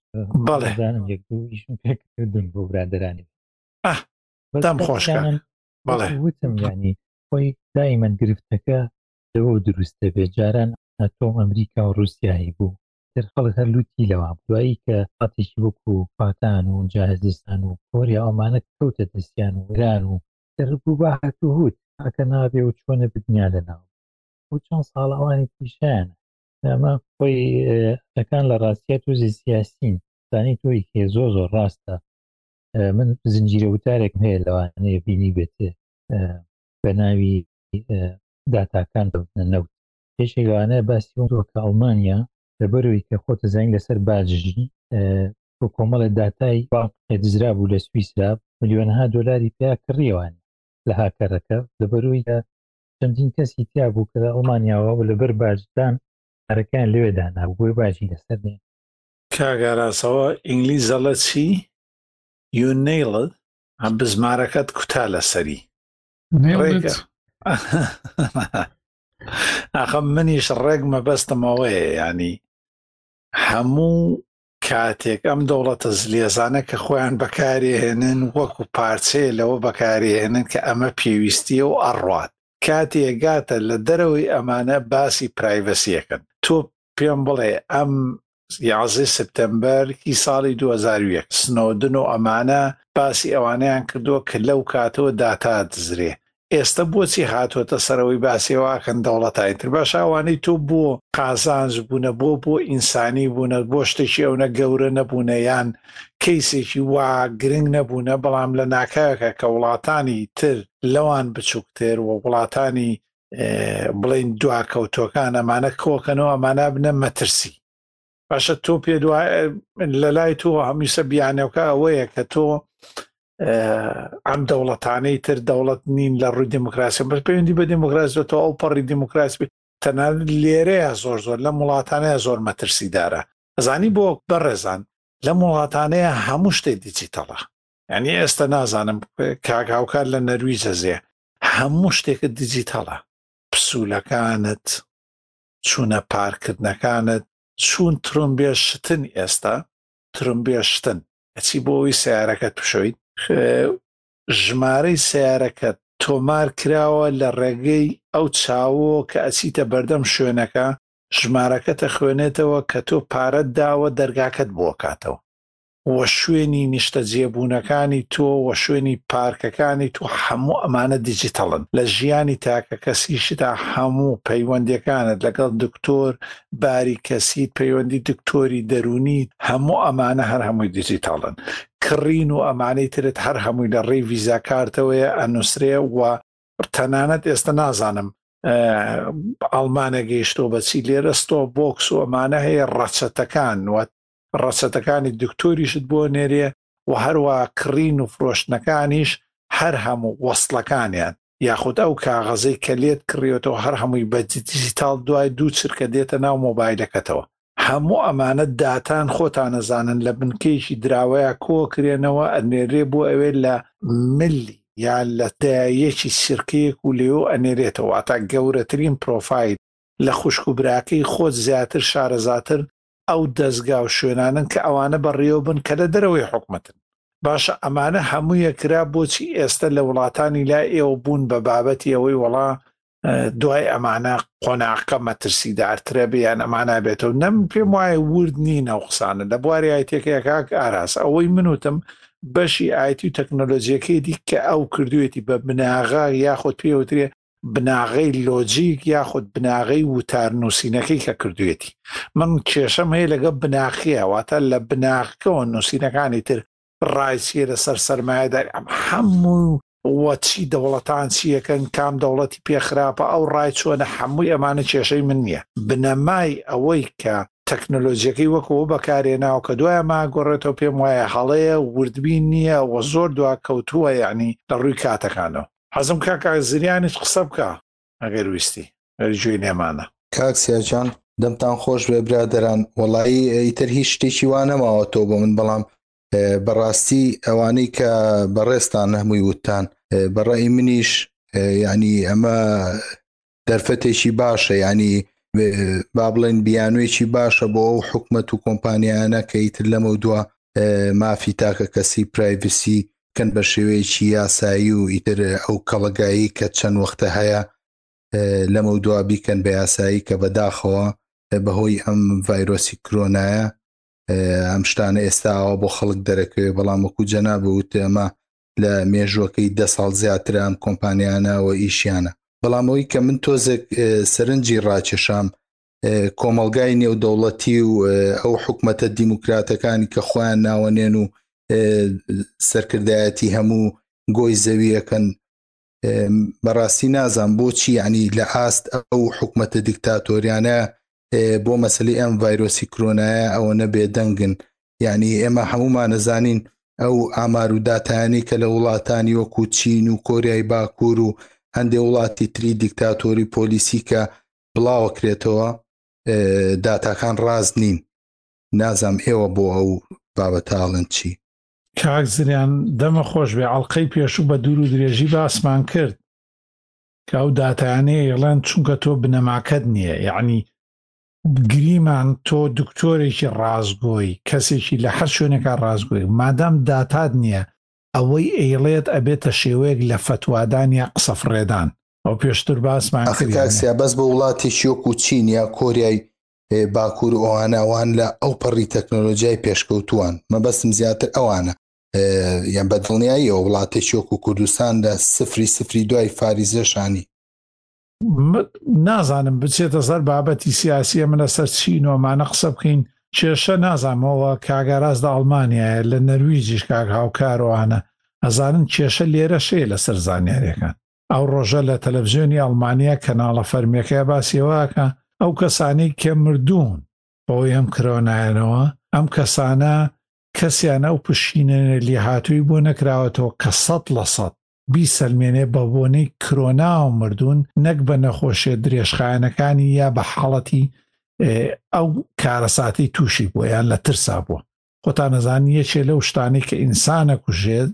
بەڵێ زانم یەک دوو ئیشم پێکردون بۆ برادرانی ئاه، بەس دەم خۆش کاک. یانم بەڵێ وەکو وتم ینی خۆی دایمەن گرفتەکە لەوە دروست دەبێت جاران ئەتۆم ئەمریکا و رووسایی بوو تر خەڵک هەر لوتی لەوام دوایی کە هاتێکی وەکو پاتان و جاهزستان و کۆریا ئەمانە کەوتە دەستیان و ئێران و تر بوو بە هاتوهوت ئەکە نابێ و چۆنە بدنیا لەناو بۆ چەند ساڵە ئەوانی پیشیانە ئەمە خۆی ئەەکان لە ڕاستە توزی سیاسین زانی تۆی کێ زۆ زۆر ڕاستە من زنجیرە وتارێکم هەیە لەوانەیە بینی بێت بە ناوی داتاکان نەوت پێشێک لەوانە باسی وەک ئەڵمانیا لەبەرەوەی کە خۆتە زین لەسەر باجژی بۆ کۆمەڵە داتای دزرا بوو لە سویسرا میلیۆنها دلاری پیا کڕیەوان لە هاکەرەکە لەبەرویدا چەندین کەسی تیا بوو کە لە ئەڵمانیاوە و لەبەر باجدان کارەکەیان لەوێ دانا بۆیە باجی لەسەر نیە. کاک ئاراس ئەوە ئینگلیز ئەڵێ چی؟ You nailed it بزمارەکەت کوتا لەسەری. Nailed it. ئاخە منیش ڕێک مەبەستم ئەوەیە یانی هەموو کاتێک ئەم دەوڵەتە زلێزانە کە خۆیان بەکارێهێنن وەکو پارچەیە لەوە بەکارێهێنن کە ئەمە پێویستیە و ئەڕوات کاتی ئەگاتە لە دەرەوەی ئەمانە باسی پرایڤەسیەکەن تۆ پێم بڵێ ئەم یازی سپتمبەر هی ساڵی 2001 سنۆدن و ئەمانە باسی ئەوانەیان کردووە کە لەو کاتەوە داتا دزرێ ئێستە بۆچی هاتۆتە سەرەوەی باسی ئەوئاکەن دەوڵەتانی تر باشە ئەوانەی تۆ بۆ قازانج بونە بۆ بۆ ئینسانی بونە بۆ شتێکی ئەونە گەورە نەبونە یان کەیسێکی وا گرنگ نەبونە بەڵام لە ناکاوێکا کە وڵاتانی تر لەوان بچوکتر و وڵاتانی بڵێن دواکەوتوەکان ئەمانە کۆکەنەوە ئەمانابنە مەترسی باشە تۆ پێ لە لای تۆ هەمیسە بیانەوەکە ئەوەیە کە تۆ ئەم دەوڵەتانەی تر دەوڵەت نین لە ڕووی دموکراسی بەس پەیوەندی بە دموکراسی تۆ ئەو پەڕی دموکراسی تەنە لێرەیە زۆر زۆر لە وڵاتانەیە زۆر مەترسیدارە ئەزانی بۆ بەڕێزان لە وڵاتانەیە هەموو شتێ دیجیتەڵە ینی ئێستا نازانم کاکاوکار لە نەرویجەزێ هەموو شتێکە دیجیتەڵە پسوولەکانت چونە پار کردنەکانت چون ترمبێ شتن ئێستا ترمبێ شتن ئەچی بۆ ئەوی سەیارەکەت بشۆیت ژمارەی سەیارەکەت تۆمار کراوە لە ڕێگەی ئەو چاوۆ کە ئەچیتە بەردەم شوێنەکە ژمارەکەتە خوێنێتەوە کە تۆ پارەت داوە دەرگاکەت بۆکاتەوە و شوێنی نیشتەجێبوونەکانی تۆ و شوێنی پارکەکانی تۆ هەموو ئەمانە دیجیتەڵن لە ژیانی تاکەکەسیشدا هەموو پەیوەندیەکانت لەگەڵ دکتۆر باری کەسیت پەیوەندی دکتۆری دەروونیت هەموو ئەمانە هەر هەمووی دیجیتەڵن کڕین و ئەمانەی ترت هەر هەمووی لە ڕێی ڤیزا کارتەوەیە ئەنووسرێ و تەنانەت ئێستا نازانم ئەڵمانە گەیشتۆ بەچی لێرە ستۆ بۆکس و ئەمانە هەیە ڕەچەتەکان و ڕەچەتەکانی دکتۆریشت بۆ نێرێ و هەروا کڕین و فرۆشتنەکانیش هەر هەموو وەسڵەکانیان یاخود ئەو کاغەزەی کە لێت کڕیوەتەوە هەر هەمووی بە دیجیتاڵ دوای دوو چرکە دێتە ناو مۆبایلەکەتەوە هەموو ئەمانە داتان خۆتان ئەزانن لە بنکەیەکی دراوەیە کۆ کرێنەوە ئەنێرێ بۆ ئەوێ لە ملی یا لە دایەکی چرکەیەک و لێو ئەنێرێتەوە واتا گەورەترین پرۆفایل لە خوشک و براکەی خۆت زیاتر شارەزاتر ئەو دەزگا و شوێنانەن کە ئەوانە بەڕێوە بن کە لە دەرەوەی حکومەتن. باشە ئەمانە هەموویە کرا بۆچی ئێستە لە وڵاتانی لای ئێوە بوون بە بابەتی ئەوەی وەڵا دوای ئەمانە قۆناغەکە مەترسیدارترە بێ یان ئەمان نابێتەوە نەم پێم وایە ورد نین ئەو قسانە لە بواری ئایتێکە کاک ئاراس ئەوەی منوتم بەشی ئایتی و تەکنۆلۆژیەکەی دی کە ئەو کردوێتی بە بناغا یاخود پێوترێ بناغەی لۆجیک یاخود بناغەی وتار نووسینەکەی کە کردوێتی من کێشەم هەیە لەگە بناخیە واتە لە بناخکەوە نووسینەکانی تر ڕایچیە لەسەر سەرمایەدار ئەم هەموو وەچی دەوڵەتان چیەکەن کام دەوڵەتی پێخراپە ئەو ڕای چۆنە هەمووی ئەمانە کێشەی من نییە بنەمای ئەوەی کە تەکنۆلۆژیەکەی وەکەوە بەکارێ ناو کە دوای ماگۆڕێتەوە پێم وایە هەڵەیە وردبی نییە و زۆر دوا کەوتووە یعنی لە ڕووی کاتەکانەوە حەزم کرا کاک زریانیش قسە بکا ئەگەر ویستی وەلی گوێی لێمانە. کاک سیاجان دەمتان خۆش بێ برادەران وەڵایی ئیتر هیچ شتێکی وا نەماوەتەوە بۆ من بەڵام بەڕاستی ئەوانەی کە بەڕێزتان هەمووی وتتان بەڕێی منیش یعنی ئەمە دەرفەتێکی باشە ینی با بڵێن بیانوێکی باشە بۆ ئەو حکومت و کۆمپانیانە کە ئیتر لەمە دووە مافی تاکە کەسی پرایڤسی کەن بە شێوەیەکی یاسایی و ئیتر ئەو کەڵگایی کە چەند وەختە هەیە لەمە دوا بیکەن بە یاسایی کە بەداخەوە بەهۆی ئەم ڤایرۆسی کرۆنایە ئەم شتانە ئێستاوە بۆ خەڵک دەرەکەوێ بەڵام وەکو جەنا بوت ئەمە لە مێژووەکەی دە ساڵ زیاترە ئەم کۆمپانیانە و ئیشیانە بەڵام ئەوی کە من تۆزێک سەرنجی ڕاکێشام کۆمەلگای نێودەوڵەتی و ئەو حکوومەتە دیموکراتەکانی کە خۆیان ناوەنێن و سەرکردایەتی هەموو گۆی زەویەکەن بەڕاستی نازان بۆچی ینی لە ئاست ئەو حکوومەتە دیکتاتۆریانە بۆ مەسلی ئەم ڤایرۆسی کرۆنایە ئەوە نەبێ دەنگن یعنی ئێمە هەمومانەزانین ئەو ئامار و دااتانی کە لە وڵاتانی وەکو چین و کۆریای باکوور و هەندێک وڵاتی تری دیکتاتۆری پۆلیسی کە بڵاوەکرێتەوە داتاکان ڕاست نین نازام ئێوە بۆ ئەو بابەتاڵن چی کاک زریان دەمە خۆش بێ ئەڵلقەی پێشوو بە دوور و درێژی باسمان کرد کە ئەو داتانەیە یڵێن چونکە تۆ بنەماکەت نییە یعنی گریمان تۆ دکتۆرێکی ڕازگۆی کەسێکی لە هەر شوێنێکا ڕازگۆی مادام داتات نییە ئەوەی ئەیڵێت ئەبێتە شێوەیەک لە فتوادان یا قسە فڕێدان ئەو پێشتر باسمان کاکسیا بەس بۆ وڵاتێکی وەکو چین یا کۆریای باکور ئەوانە ئەوان لە ئەو پەڕی تەکنۆلۆژیای پێشکەوتووان مەبەستم زیاتر ئەوانە یان بە دڵنیایی ئەو وڵاتێک چۆک و کوردستان لە سفری سفری دوای فاریزەشانی نازانم بچێتە سەر بابەتی سیاسیە منە سەر چین و ئەمانە قسە بکەین کێشە نازانمەوە کاگاراز لە ئەڵمانایە لە نەرویجیش کاک هاوکارۆانە ئەزانن کێشە لێرە شەیە لەسەر زانیارەکان ئەو ڕۆژە لە تەلەڤزیۆنی ئەڵمانیا کەناڵە فەرمیەکەیا باسی ئەوە ئەکا ئەو کەسانەی کە مردوون بەوەی ئەم کرەوە نایەنەوە ئەم کەسانە کەسیان ئەو پشکینەێ لێهاتووی بۆ نەکراوەتەوە کە سەد لە سەد بیسەلمێنێ بە بۆنەی کرۆناوە مردوون نەک بە نەخۆشیە درێژخایەنەکانی یا بە حاڵەتی ئەو کارەساتی تووشی بووە یان لە ترسا بووە خۆتان نەزان یەکێ لەو شتانی کە ئینسانە کوژێت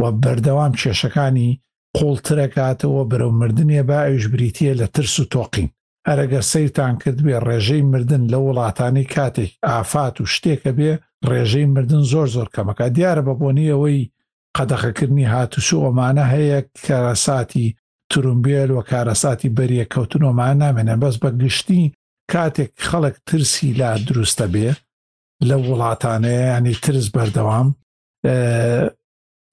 و بەردەوام کێشەکانی قوڵترەکاتەوە بەرەو مردنێ با ئەویش بریتیە لە ترس و تۆقین هەر ئەگەر سەیرتان کردبێ ڕێژەی مردن لە وڵاتانی کاتێک ئافات و شتێکە بێ ڕێژەی مردن زۆر زۆر کەمەکە دیارە بە بۆنی ئەوەی قەدەخەکردنی هاتوچو ئەمانە هەیە کارەساتی ترومبیل و کارەساتی بەریە کەوتنەوەمان نامێنێن بەس بە گشتی کاتێک خەڵک ترسی لا دروستە بێ لە وڵاتانەیە ینی ترس بەردەوام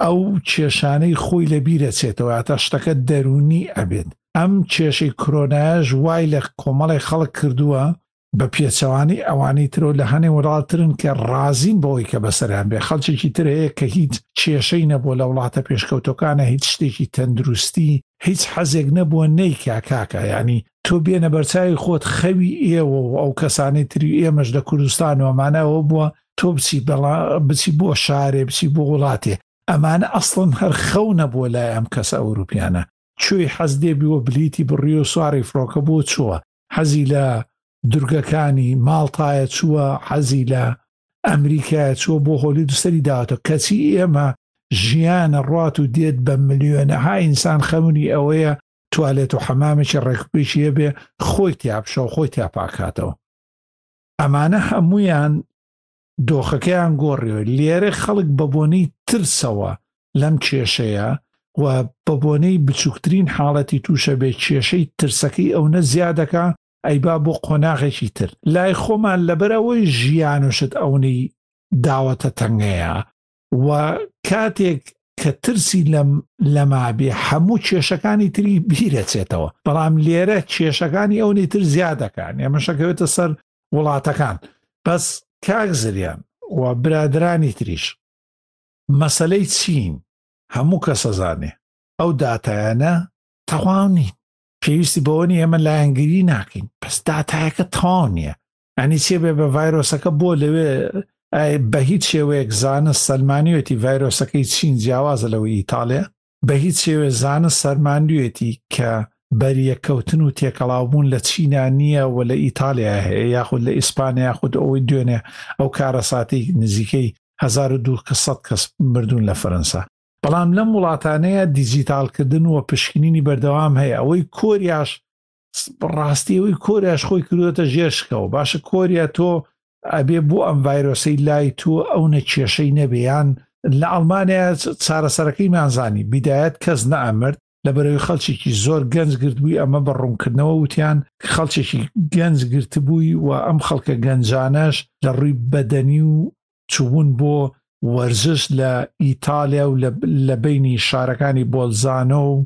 ئەو کێشانەی خۆی لە بیرەچێتەوە تا شتەکە دەرونی ئەبێت ئەم کێشەی کرۆنایش وای لە کۆمەڵی خەڵک کردووە بە پێچەوانی ئەوانی ترۆ لە هەنێ وڵاترن کە ڕازین بۆی کە بەسەریان بێ خەڵکێکی تر هەیە کە هیچ کێشەی نەبوو لە وڵاتە پێشکەوتەکانە هیچ شتێکی تەندروستی هیچ حەزێک نەبووە نیکا کاکە ینی تۆ بێنە بەرچوی خۆت خەوی ئێوە و ئەو کەسانی تری ئێمەش لە کوردستان و ئەمانەوە بووە تۆ بچی بەڵا بچی بۆ شارێ بچی بۆ وڵاتێ ئەمانە ئەسڵن هەر خەونە بۆ لای ئەم کەسە ئەوروپیانە چۆی حەز دێ بیوە بلیتی بڕی و سواری فڕۆکە بۆ چووە حەزی لە دورگەکانی ماڵتایە چووە حەزی لە ئەمریکایە چووە بۆ هۆلی دوسەری داوەتە کەچی ئێمە ژیانە ڕات و دێت بە ملیۆنەها ئینسان خەمنی ئەوەیە توالێت و حەمامێکی ڕێکپێکی هەبێ خۆی تیاپشەوە خۆی تیاپاکاتەوە ئەمانە هەمویان دۆخەکەیان گۆڕیوە لێرە خەڵک بە بۆنەی ترسەوە لەم کێشەیە و بە بۆنەی بچووکترین حاڵەتی تووشە بێ کێشەی ترسەکەی ئەو نە زیادەکە ئەیبا بۆ قۆناغێکی تر لای خۆمان لەبەر ئەوەی ژیان و شت ئەونەی داوەتە تەنگەیە و کاتێک کە ترسی لەم لەمابێ هەموو کێشەکانی تری بیرەچێتەوە بەڵام لێرە کێشەکانی ئەونی تر زیادەکان ئێمەشەکەوێتە سەر وڵاتەکان بەس کاک زریان و برادرانی تریش مەسلەی چین هەموو کە سەزانێ ئەو داتایانە تەواونی پێویستی بەوەنی ئێمە لایەنگیری ناکەین پس داتایەکە تاو نییە ئەنی چێ بێ بە ڤایرۆسەکە بۆ لەوێ بە هیچ شێوەیەک زانست سەلمانیوێتی ڤایرۆسەکەی چین جیاوازە لەوە ئیتاالێ بە هیچ شێوێ زانە سەرماندوێتی کە بەریەکەوتن و تێکەڵاوبوون لە چینا نییە و لە ئیتالیا هەیە یاخود لە ئیسپانیا خود ئەوەی دوێنێ ئەو کارە ساتی نزیکەی 1900 کەس مردون لە فەرەنسا بەڵام لەم وڵاتانەیە دیجیتالکردن و پشکنینی بەردەوام هەیە ئەوەی کۆریاش ڕاستیەوەی کۆریاش خۆی کردوێتە ژێر شکەوە باشە کۆریا تۆ ئەبێ بۆ ئەم ڤایرۆسی لای تۆ ئەو نە کێشەی نەبیان لە ئەڵمانیا چارەسەرەکەی مانزانی بیدایەت کەس نەئەمرد لە بەرەوەی خەڵکێکی زۆر گەنج گرتبووی ئەمە بە ڕوونکردنەوە وتیان خەڵکێکی گەنج گرتبووی و ئەم خەڵکە گەنجانەش لە ڕووی بەدەنی و چوون بۆ وەرزش لە ئیتالیا و لە بینی شارەکانی بۆلزانۆ و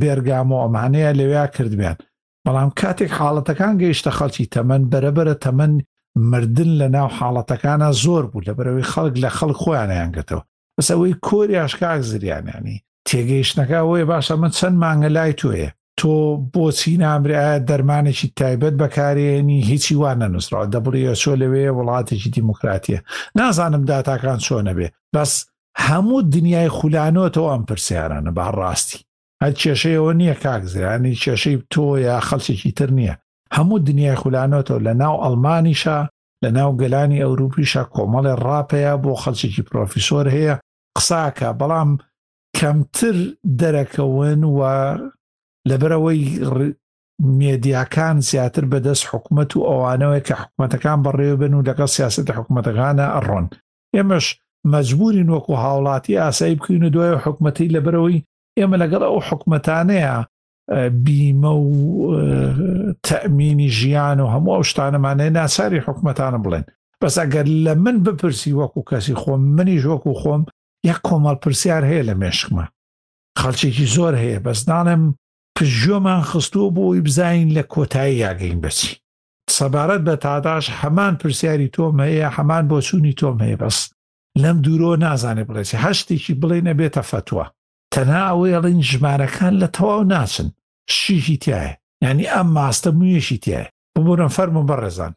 بێرگامۆ ئەمانەیە لەوێ کردبێن بەڵام کاتێک حاڵەتەکان گەیشتە خەڵکی تەمەن بەرەبەرە تەمەن مردن لە ناو حاڵەتەکانە زۆر بوو لە بەرەوەی خەڵک لە خەڵک خۆیانیانگەتەوە بەسەوەی کۆریاش کاک زریانانی تێگەیشتنەکە ئەوەیە باشە من چەند مانگە لای توێ تۆ بۆچی نامرێ ئایا دەرمانێکی تایبەت بەکارێنی هیچی وان نەنووسراوە دەبڕیە چۆ لەوێ وڵاتێکی دیموکراتیە نازانم داتاکان چۆ نەبێ بەس هەموو دنیای خولانەوەەوە ئەم پرسیارانە بە ڕاستی هەر کێشەیەوە نییە کاکزیانی کێشەی تۆیە خەڵکێکی تر نییە هەموو دنیای خولانەوەەوە لە ناو ئەلمانیشە لە ناو گەلانی ئەوروپیشە کۆمەڵێ ڕاپەیە بۆ خەڵکێکی پرۆفیسۆر هەیە قساکە بەڵام کەمتر دەرەکەون و لەبەرەوەی مێدیاکان زیاتر بەدەست حکوومەت و ئەوانەوە کە حکوومەتەکان بەڕێوەبن و لەگەڵ سیاست حکوومەتەکانە ئەڕۆن ئێمەش مەجبورین وەکو هاوڵاتی ئاسایی بکوین و دوای حکوومەتی لەبەرەوەی ئێمە لەگەڵ ئەو حکوومەتانەیە بیمە و تەمینی ژیان و هەموو ئەو شتانەمانەیە ناساری حکوومەتانە بڵێن بەس ئەگەر لە من بپرسی وەکو کەسی خۆم منیش وەکو خۆم یەک کۆمەڵ پرسیار هەیە لە مێشکما خەڵکێکی زۆر هەیە بەس ناڵێم پژۆمان خستووە بۆی بزین لە کۆتایی یاگەین بەچی سەبارەت بە تاداش هەمان پرسیاری تۆم هەیە هەمان بۆچوونی تۆم هەیە بەس لەم دوورۆ نازانێ بڵێسی هەشتێکی بڵێنە بێتە فەتووە تەنها ئەوەی ئەڵین ژمارەکان لە تەواو ناچن شیشی تایە ینی ئەم ماستە مویەشی تایە ببوورن فەرمو بەڕێزان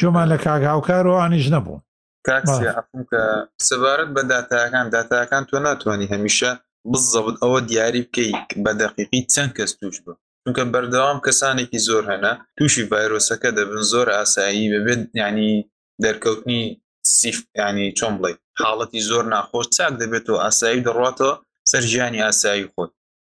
جۆمان لە کاگااوکارۆ ئانیش نەبوو کاکسیا ئەفونکە سەبارەت بە داتاکان داتاکان تۆ ناتوانانی هەمیشە بزەبت ئەوە دیاری بکەیت بە دەقیقی چەند کەس توش بە چونکە بەردەوام کەسانێکی زۆر هەنە تووشی ڤایرۆسەکە دەبن زۆر ئاسایی بەبێت ینی دەرکەوتنی سیف ینی چۆن بڵێ حاڵەتی زۆر ناخۆش چاک دەبێت و ئاسایی دەڕاتەوە سەر ژیانی ئاسایی خۆت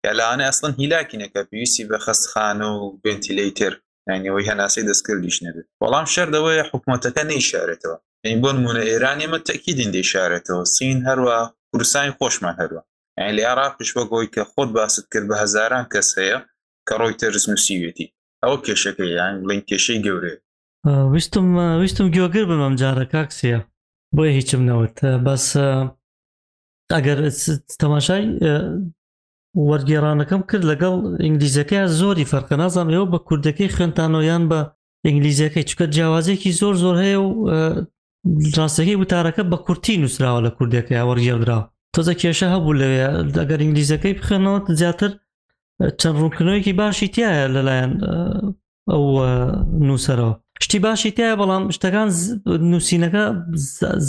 یا لەوانە ئەسڵن هیلاکی نەکە پێویستی بە خەستخانە و بنتیلیتر یانەوەی هەناسەی دەستکردیش نەبێت بەڵام شەردەوەی حکوومەتەکە نەیشارێتەوە ئەین بۆن مونە ئێران ئێمە تەکیدین دەیشارێتەوە سین هەروە کوردستانی خۆشمان هەروە یان لە عراقش بە گۆی کە خۆت باست کرد بە هەزاران کەس هەیە کە ڕۆی تەرس نووسیوێتی ئەوە کێشەکە یان بڵین کێشەی گەورەیە ویستم ویستم گوێگر بمەم جارە کاکسە بۆیە هیچم نەوت بەس ئەگەر تەماشای وەرگێڕانەکەم کرد لەگەڵ ئینگلیزەکە زۆری فەرقە نازانم ئێوە بە کوردەکەی خوێنتانۆیان بە ئینگلیزیەکەی چکە جیاوازێکی زۆر زۆر هەیە و ڕاستەکەی وتارەکە بە کورتی نووسراوە لە کوردەکەی وەرگێڕدرا تۆزە کێشە هەبوو لەوێ دەگەر ئینگلیزەکەی بخێنەوە زیاتر چەند ڕوونکردنەوەیکی باشی تایە لەلایەن ئەو نووسەرەوە شتی باشی تایە بەڵام شتەکان نووسینەکە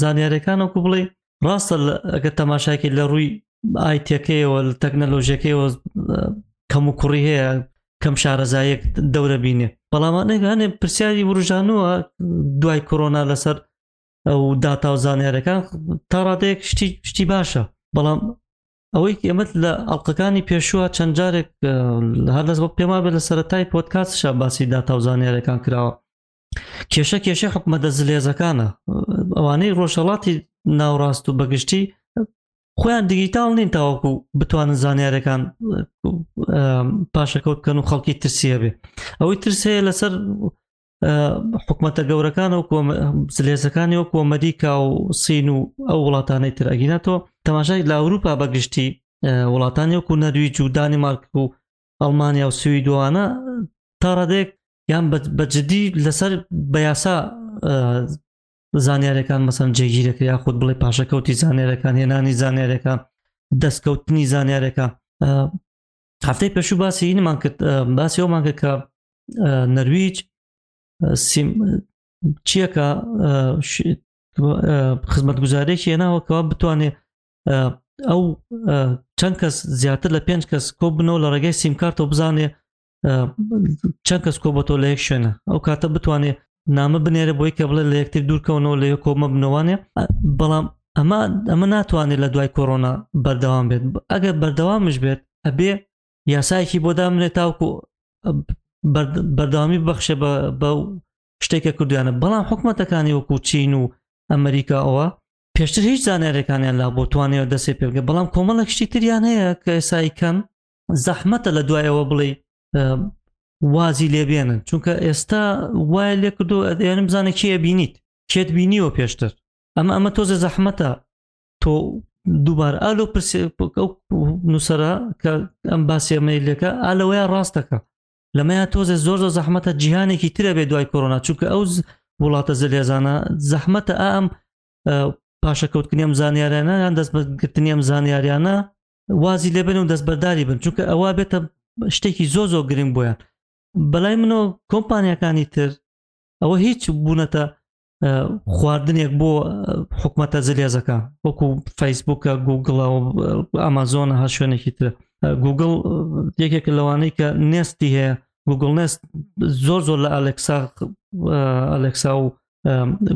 زانیارەکان وەکو بڵێ ڕاستە ئەگە تەماشاکی لە ڕووی ئایتەکەیەوە لە تەکنەلۆژیەکەیەوە کەم و کوڕی هەیە کەم شارەزایەک دەورە بینێ بەڵامانێک هەنێ پرسیاری وروژانووە دوای کۆرۆنا لەسەر ئەو داتا و زانیارەکان تا ڕادەیەک شتی شتی باشە بەڵام ئەوەی ئێمەت لە ئەڵلقەکانی پێشووە چەند جارێک هەردەست بۆ پێما بێت لە سەرەتای پۆتکاتشە باسی داتا و زانانیارەکان کراوە کێشە کێشە حکومەتە زلێزەکانە ئەوانەی ڕۆژهڵاتی ناوڕاست و بەگشتی خۆیان دیگیتاڵ نین تاوەکو بتوانن زانیارەکان پاشەکەوت بکەن و خەڵکی ترسیە بێ ئەوەی ترسەیە لەسەر حکوومەتە گەورەکان و زلێزەکانی و کۆمەریکا و سین و ئەو وڵاتانەی تر ئەگیناتۆ تەماشای لە ئەوروپا بەگشتی وڵاتانی وەکو نەرویج و دانیمارک و ئەڵمانیا و سوی دوانە تا ڕادێک یان بەجددی لەسەر بە یاسا زانیارەکان مەسەن جێگیرەکە یا خودت بڵێ پاشەکەوتی زانێرەکان هێنانی زانێرەکە دەستکەوتنی زانیارەکە هەفتەی پێشوو باسی ئینمان کرد باسی ئەومان کرد کە نەرویج چیەکە خزمەت گوزارێکی هێناوەکەەوە بتوانێ ئەو چەند کەس زیاتر لە پێنج کەس کۆ بنەوە لە ڕێگەی سیمکارتەوە بزانێ چەند کەس کۆبەتەوە لە یەک شوێنە ئەو کاتە بتوانێ نامە بنێرە بۆی کە بڵێ لە یەکتر دوورکەونەوە لە کۆمە بنەوانێ بەڵام ئەمە ئەمە ناتوانێت لە دوای کۆرۆنا بەردەوام بێت ئەگەر بەردەوامش بێت ئەبێ یاسایەکی بۆ دامنێت تاوکو بەردەوامی بەخشێ بە شتێکە کردویانە بەڵام حکوومەتەکانی وەکو چین و ئەمریکا ئەوە پێشتر هیچ زانارەکانیان لا بۆ توانەوە دەسێ پێگە بەڵام کۆمەڵە شتی تریان هەیە کە ئێسای کەم زەحمەتە لە دوای ئەوە بڵێ وازی لێبێنن چونکە ئێستا وای لێ کردو ئەدێنم بزانە کێ بینیت کێت بینیوە پێشتر ئەمە ئەمە تۆزە زەحمەتە تۆ دووبار ئالۆ پرسێ ئەو نووسرە کە ئەم باسێمەی لەکە ئالەوەیە ڕاستەکە لەمەیە تۆزە زۆر زۆر زەحمەتە جیهانێکی ترە بێ دوای کۆرۆنا چونکە ئەو وڵاتە زلێزانە زەحمەتە ئەم پاشەکەوتنی ئەم زانیاریانە یان دەستبەگرتنی ئەم زانیاریانە وازی لێبن و دەستبەرداری بن چونکە ئەوە بێتە شتێکی زۆ زۆ گرنگ بۆیان بەلای منۆ کۆمپانیەکانی تر ئەوە هیچ بوونەتە خواردنێک بۆ حکوومەتە زلێزەکە وەکو فەیسبوکە گوگڵ ئەمازۆن هە شوێنێکی تر گوگل یەکێک لەوانەی کە نستی هەیە گوگل نست زۆر زۆر لە ئەلکسا ئەلکسا و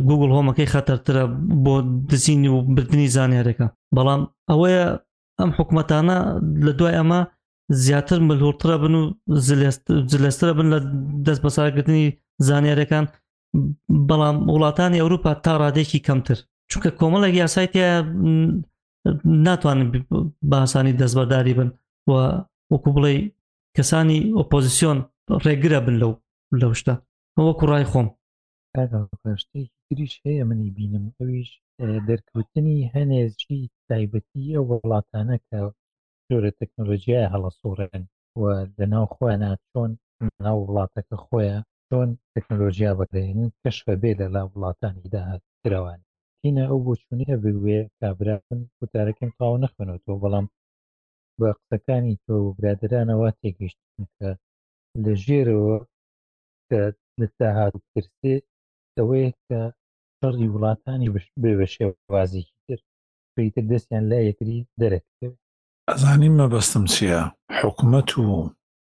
گوگل هۆمەکەی خەتەرترە بۆ دزین و بردننی زانیارەکە بەڵام ئەوەیە ئەم حکوومەتانە لە دوای ئەمە زیاتر ملهورترە بن و زلێسترە بن لە دەست بەساکردنی زانیارەکان بەڵام وڵاتانی ئەوروپا تا ڕادێکی کەمتر چونکە کۆمەڵێک یاسای تیا ناتوانن باسانی دەستبەرداری بن و وەکو بڵێ کەسانی ئۆپۆزیسیۆن ڕێگرە بن لەو لەو شتە وەکو ڕای خۆم شتێکی تریش هەیە منی بینم ئەویش دەرکەوتنی هەنێزی تایبەتی ئەو وڵاتانە کە جۆرە تەکنۆلۆژیای هەڵە سوڕێن و لە ناو خۆیان چۆن ناو وڵاتەکە خۆیان چۆن تەکنۆلۆژیا بەکرێن کەشفە بێ لە لا وڵاتانی داهات درەوان تینە ئەو بۆچوونی هەبێ کابراکن وتارەکەم تاو نەخوێنەوەەوە بەڵام بە قسەکانی تۆ برادرانەوە تێگەیشت کە لە ژێرەوە کە داهات و پرسێ ئەوەیە کە شەڕی وڵاتانی بێ بە شێوازێکی تر پێیتر دەستیان لا یەکری دەرەکەوێت ئەزانی مەبەستم چییە؟ حکومەت و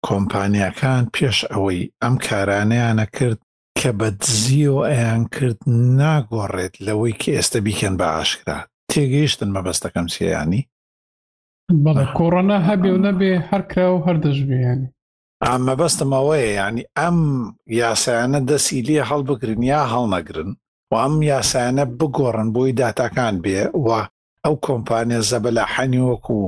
کۆمپانیاکان پێش ئەوەی ئەم کارانەیانە کرد کە بە دزیەوە ئەیان کرد ناگۆڕێت لەوەی کە ئێستا بیکەن بە ئاشکرا تێگەیشتن مەبەستەکەم چیانی بەڵێ کۆڕۆنا هەبێ و نەبێ هەر کرا و هەر دەشبێ ینی ئا مەبەستم ئەوەیە یانی ئەم یاسایانە دەسی لێ هەڵبگرن یا هەڵنەگرن و ئەم یاسایانە بگۆڕن بۆی داتاکان بێ و ئەو کۆمپانیا زەبەلاحانی وەکو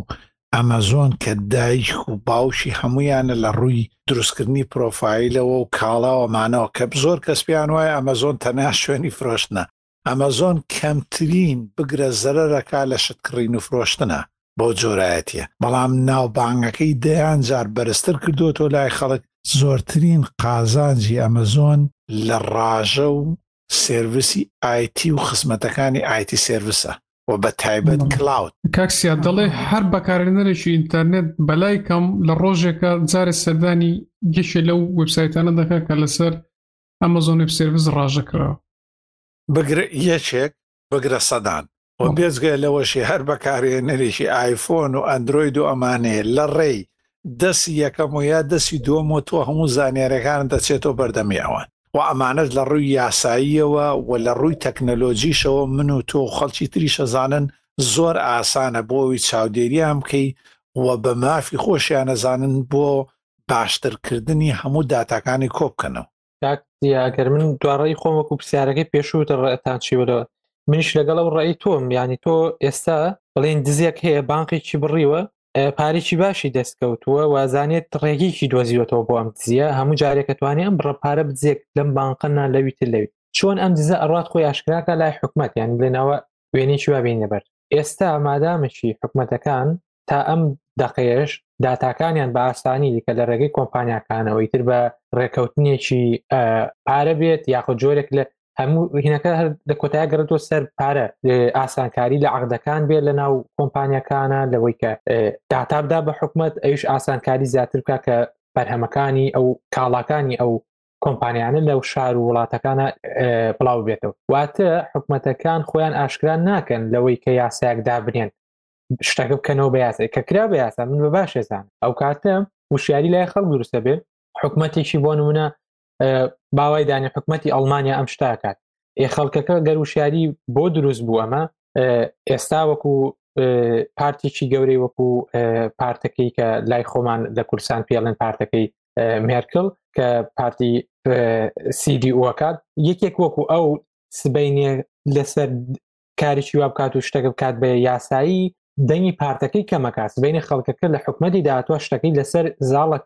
ئەمەزۆن کە دایک و باوکی هەمویانە لە ڕووی دروستکردنی پرۆفایلەوە و کاڵاوە مانەوە کە زۆر کەس پێیان وایە ئەمەزۆن تەنیا شوێنی فرۆشتنە ئەمەزۆن کەمترین بگرە زەرەرەکا لە شت کڕین و فرۆشتنا بەو جۆرایەتیە بەڵام ناوبانگەکەی دەیان جار بەرزتر کردۆتەوە لای خەڵک، زۆرترین قازانجی ئەمەزۆن لە ڕاژە و سێرڤسی ئایتی و خزمەتەکانی ئایتی سێرڤسە و بە تایبەت کلاود. کاک سیا دەڵێ هەر بەکارهێنەرێکی ئینتەرنێت بەلای کەم لە ڕۆژێکا جارێ سەردانی یەکێ لەو وێبسایتانە دەکا کە لەسەر ئەمەزۆن وێب سێرڤس ڕاژە کراوە. بگرە یەکێک بگرە سەدان و بێجگە لەوەشی هەر بەکارێنەرێکی ئایفۆن و ئەندرۆید و ئەمانەیە لە ڕێی دەسی یەکەم و یا دەسی دووەم و تۆ هەموو زانیارەکان دەچێتەوە بەردەمی ئەوان و ئەمانەت لە ڕووی یاساییەوە و لە ڕووی تەکنەلۆجیشەوە من و تۆ خەڵکی تریشەزانن زۆر ئاسانە بۆەوەی چاودێریان بکەی و بە مافی خۆشیانەزانن بۆ باشترکردنی هەموو داتاکانی کۆبکەنەوە کاکتیاگەر من دوڕی خۆم وەکو پرسیارەکەی پێشوو دەڕێتان چی بەرەوە منیش لەگەڵ ئەو ڕێی تۆم ینی تۆ ئێستا بڵێن دزێک هەیە بانقێکی بڕیوە پارێکی باشی دەستکەوتووە وازانێت ڕێگیکی دۆزیوەتەوە بۆ ئەم دزیە هەموو جارێکەتوانێت ئەم بڕە پارە بزێک لەم بانقەنا لەوی تر لەوی چۆن ئەم دزە ئەڕات خۆی ئاشکراکە لای حکومت یان بڵێنەوە وێنەیەکی وا بینە بەر ئێستا مادامەکی حکومەتەکان تا ئەم دەقێش داتاکانیان بە ئاسانی کە لە ڕێگەی کۆمپانیاکانەوەی تر بە ڕێکەوتنێکی پارە بێت یاخود جۆرێک لە هەموو هینەکە هەر لە کۆتای گەڕێتەوە سەر پارە ئاسانکاری لە عقدەکان بێت لە ناو کۆمپانیەکانە لەوەی کە داتابدا بە حکومت ئەوش ئاسانکاری زیاتر بکە کە بەرهەمەکانی ئەو کاڵاکانی ئەو کۆمپانیانە لەو شار و وڵاتەکانە بڵاو بێتەوە واتە حکوومەتەکان خۆیان ئاشکرا ناکەن لەوەی کە یاسایەک دابنێن شتەکە بکەنەوە بە یاسای کە کرا بە یاسا من بە باش ێزان ئەو کاتە وشیاری لای خەڵ دروستە بێ حکوومەتێکی بۆ نمونە باوای دانی حکوومەتتی ئەڵمانیا ئەم شتاکات ئێ خەڵکەکە گەر وشیاری بۆ دروست بوو ئەمە ئێستا وەکو پارتێکی گەورەی وەکو پارتەکەی کە لای خۆمان لە کورسان پێڵێن پارتەکەی مێرکل کە پارتی سیدی ئەکات یەکێک وەکو ئەو سبینێ لەسەر کاریی وا بکات و شتەکە بکات بە یاسایی دەنگی پارتەکەی کەمەکات بینی خەڵکەکە لە حکومەتی داهاتوە شتەکەی لەسەر زاڵک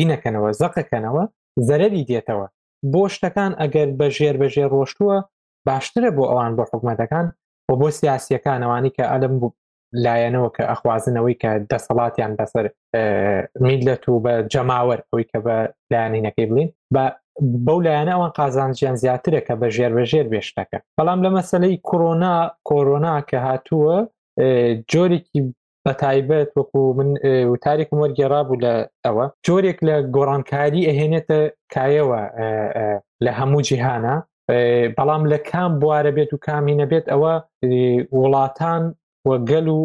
هینەکەنەوە زەقەکەنەوە زەرری دێتەوە بۆ شتەکان ئەگەر بە ژێر بە ژێر ڕۆشتووە باشترە بۆ ئەوان بۆ حکومەتەکان و بۆ سیاسیەکانەوانی کە ئەلم بوو لایەنەوە کە ئەخوازن ئەوەی کە دەسەڵاتیان بەسەر میلەت و بە جەماوەر ئەوی کە بە لایەنینەکەی بڵین بە بەو لایەنە ئەوان قازانجیان زیاترە کە بە ژێر بە ژێر بێشتەکە بەڵام لە مەسلەی کۆرۆنا کۆرۆنا کە هاتووە جۆرێکی بە تایبەت وەکو من وتارێکم وەرگێڕا بوو لە ئەوە جۆرێک لە گۆڕانکاری ئەهێنێتە کایەوە لە هەموو جیهانە بەڵام لە کام بوارە بێت و کامینە بێت ئەوە وڵاتان و گەل و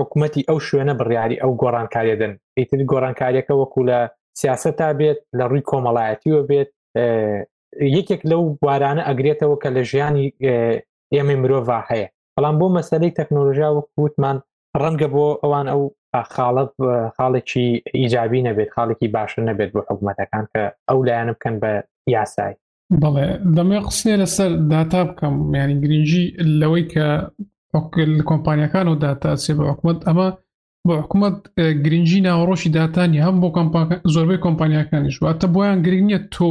حکوومەتتی ئەو شوێنە بڕیاری ئەو گۆڕانکاریە دەن ئیتر گۆڕانکاریەکە وەکو لە سیاست تا بێت لە ڕووی کۆمەڵایەتیوە بێت یەکێک لەو بوارانە ئەگرێتەوە کە لە ژیانی ئێمەی مرۆڤ هەیە بەڵام بۆ مەسلەی تەکنۆلژیا وەک وتمان ڕەنگە بۆ ئەوان ئەو خاڵە خاڵێکی ئیجابی نەبێت خاڵێکی باشە نەبێت بۆ حکوومەتەکان کە ئەو لایەن بکەن بە یاسای بەڵێ دەمێ قسێ لەسەر داتا بکەم ینی گرنگجی لەوەی کە کۆمپانیەکان و داتا سێ بە حکومت ئەمە بۆ حکومت گرنگجی ناوەڕۆشی داتانی هەم بۆ زۆربەی کۆمپانیەکانیش واتە بۆیان گرنگ نیە تۆ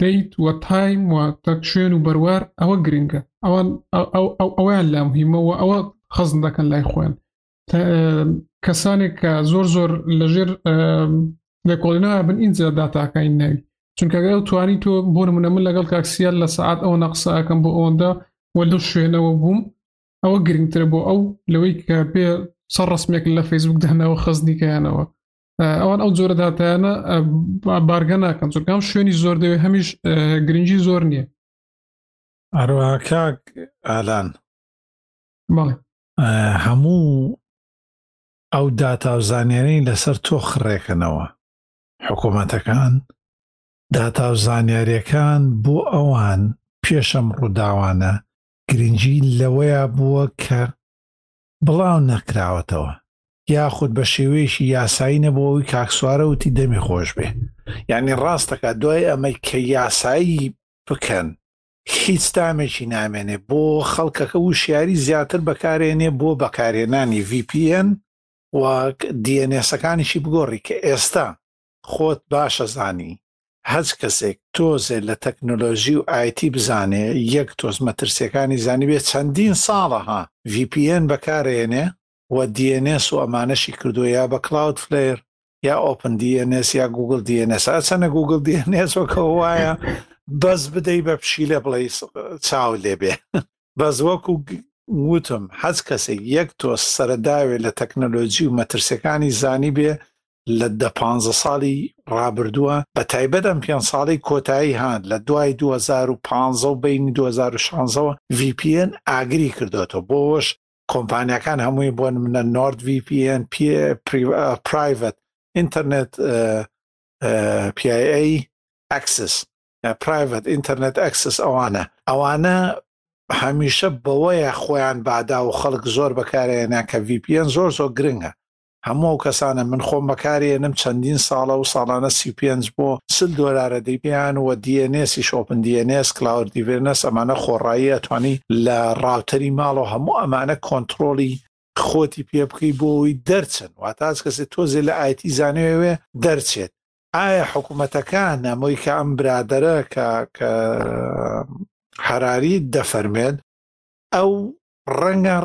دەیت و تایم و تەک شوێن و بەروار ئەوە گرنگە ئەوان ئەویان لا مهمەوە ئەوە خەزم دەکەن لای خۆیان کەسانێک کە زۆر زۆر لەژێر لێکۆڵینەوە بن ئینجا داتاکەی ناوی چونکە ئەو توانی تۆ بۆ منە من لەگەڵ کاکسیال لە سعات ئەو نەقسەکەم بۆ ئەوەندە و لەو شوێنەوە بووم ئەوە گرنگترە بۆ ئەو لەوەی کە پێ سەر ڕسمێک لە فەیسبوک دانەوە خەزنیکەیانەوە ئەوان ئەو جۆرە داتایانە بارگە ناکەن چونکەم شوێنی زۆر دەوێت هەمیش گرنگی زۆر نییە ئەروە کاک ئالان هەموو ئەو داتا و زانیاری لەسەر تۆ خڕێکەنەوە حکوومەتەکان داتا و زانیاریەکان بۆ ئەوان پێشەم ڕووداوانە گرنگی لەوەیە بووە کە بڵاو نەکراوەتەوە یاخود بە شێوەیەشی یاسایی نەبوو ئەوی کاکسوارە وتی دەمی خۆش بێ یعنی ڕاستەکە دوای ئەمەی کە یاسایی بکەن هیچ تامێکی نامێنێ بۆ خەڵکەکە وشیاری زیاتر بەکارێنێ بۆ بەکارێنانی VPN و دیێنێسەکانیشی بگۆڕی کە ئێستا خۆت باشە زانی هەچ کەسێک تۆزێ لە تەکنۆلۆژی و ئایتی بزانێ یەک تۆز مەترسیەکانی زانیبێ چەندین ساڵە ها ڤی پی ئێن بەکارەێنێ و دی ئێن ئێس و ئەمانەشی کردوە یا بە کلاود فلەیر یا ئۆپن دی ئێن ئێس یا گوگل دی ئێن ئێس ئەچەنە گوگل دی ئێن ئێس وەکە وایە بەس بدەی بە پشیلە بڵێ چاو لێبێ بەس وەکو وتم حەز کەسێک یەک تۆ سەرداوێ لە تەکنەلۆجی و مەترسەکانی زانی بێ لە دە پانزە ساڵی ڕابردووە بە تایبەت ئەم پێنج ساڵی کۆتایی هات لە دوای 2015 و بینی 2016ەوە VPN ئاگری کردوێتەوە بۆوەش کۆمپانیەکان هەمووی بۆن منە نۆرد VPN پرایڤەت ئینتەرنێت PIA ئەکسس پرایڤەت ئینتەرنێت ئەکسس ئەوانە ئەوانە هەمیشە بەوەیە خۆیان بادا و خەڵک زۆر بەکارێنە کە VPN زۆر زۆر گرنگە هەموو ئەو کەسانە من خۆم بەکاری ئەنم چەندین ساڵە و ساڵانە سی و پێنج بۆ چل دۆلارە دەی پێیان وە دی ئێن ئێسیش ئۆپن دی ئێن ئێس کلاوەر دیڤێرنەس ئەمانە خۆڕایی ئەتوانی لە ڕاوتەری ماڵەوە هەموو ئەمانە کۆنتڕۆڵی خۆتی پێ بکەی بۆ ئەوی دەرچن واتا هەچ کەسێ تۆزێ لە ئایتی زانێوێ وێ دەرچێت ئایا حکوومەتەکان ئەمەی کە ئەم برادەرە کە کە حراری دەفەرمێت ئەو ڕەنگە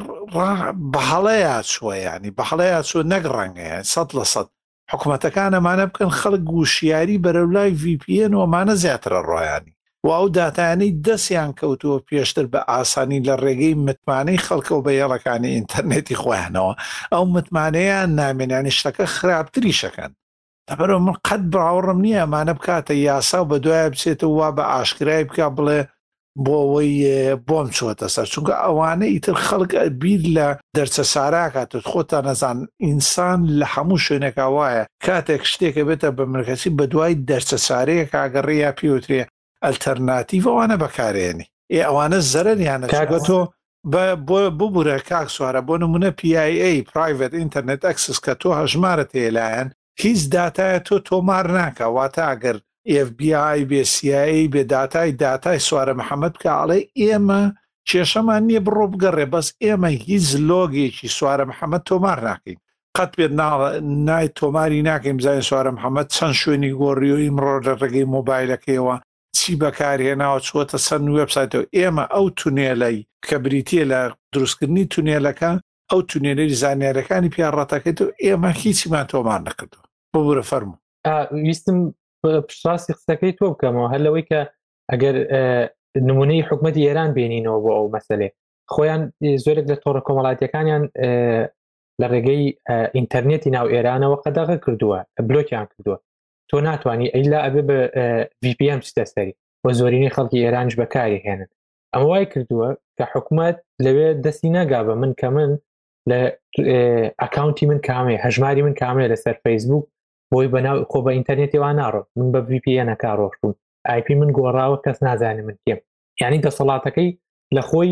بەهڵەیە چوە ینی بەهڵەیە چوە نەک ڕەنگەیە سەد لە سەد حکوومەتەکان ئەمانە بکەن خەڵک گوشیاری بەرەو لای VPN ومانە زیاترە ڕۆیانی و ئەو دااتانەی دەستیان کەوتووە پێشتر بە ئاسانی لە ڕێگەی متمانەی خەڵکە و بە هێڵەکانی ئینتەرنێتی خۆیانەوە ئەو متمانەیان نامێنانی شتەکە خراپتری شەکەن لەبەرئەوە من قەت باوەڕم نییە ئەمانە بکاتە یاسا و بەدوایە بچێتەوە وا بە ئاشکرای بکە بڵێ بۆ ئەوەی بۆم چۆتە سەر چونکە ئەوانە ئیتر خەڵک بیر لە دەرچە ساراکاتت خۆتان نەزان ئینسان لە هەموو شوێنێکا وایە کاتێک شتێکە بێتە بە مرکەسی بە دوای دەرچە سارەیە کاگەڕێ یا پێوترێ ئەلتەرناتیڤەوانە بەکارێنی ئێ ئەوانە زەرەریانە کاگە تۆ بۆ ببورە کاک سوارە بۆ نمونە PIA پرایڤەت ئینتەرنێت ئەکسس کە تۆ هەژمارە تێلایەن هیچ داتایە تۆ تۆمار ناکە واتە ئەگەر FBI بێ CIA بێ داتای داتای سوارە محەممەد بکە ئەڵێ ئێمە کێشەمان نییە بڕۆ بگەڕێ بەس ئێمە هیچ لۆگێکی سوارە محەممەد تۆمار ناکەین قەت پێت نای تۆماری ناکەین بزانین سوارە محەممەد چەند شوێنی گۆڕیۆ ئیمڕۆ لە ڕێگەی مۆبایلەکەیەوە چی بەکارهێناوە چووەتە چەند وێبسایتەوە ئێمە ئەو تونێلەی کە بریتە لە دروستکردنی تونێلەکە ئەو تونێلەی زانیارەکانی پیا ڕەتەکەێت و ئێمە هیچیمان تۆمان نەکردو ببورە فەرمو ویستم پشتڕاستی قسەکەی تۆ بکەمەوە هەر لەوەی کە ئەگەر نمونەی حکوومەتتی ئێران بینینەوە بۆ ئەو مەسلێ خۆیان زۆرێک لە تۆڕە کۆمەڵاتیەکانیان لە ڕێگەی ئینتەرنێتی ناو ئێرانەوە قەدەغە کردووە بلۆکیان کردووە تۆ ناتوانانی ئەیلا ئەبێ بە VPM دەستەری و زۆرینەی خەڵکی ئێرانش بەکاری هێنن ئەمە وای کردووە کە حکوومەت لەوێ دەستی ناگا بە من کە من لە ئەکاونتی من کامێ هەژماری من کامێ لەسەر فەیسبوک بۆی بەناو خۆ بە ئینتەرنێتیوان ناڕۆ من بە VPNەکە ڕۆشتوم آیپی من گۆڕاوە کەس نازانێ من کێم یعنی دەسەڵاتەکەی لە خۆی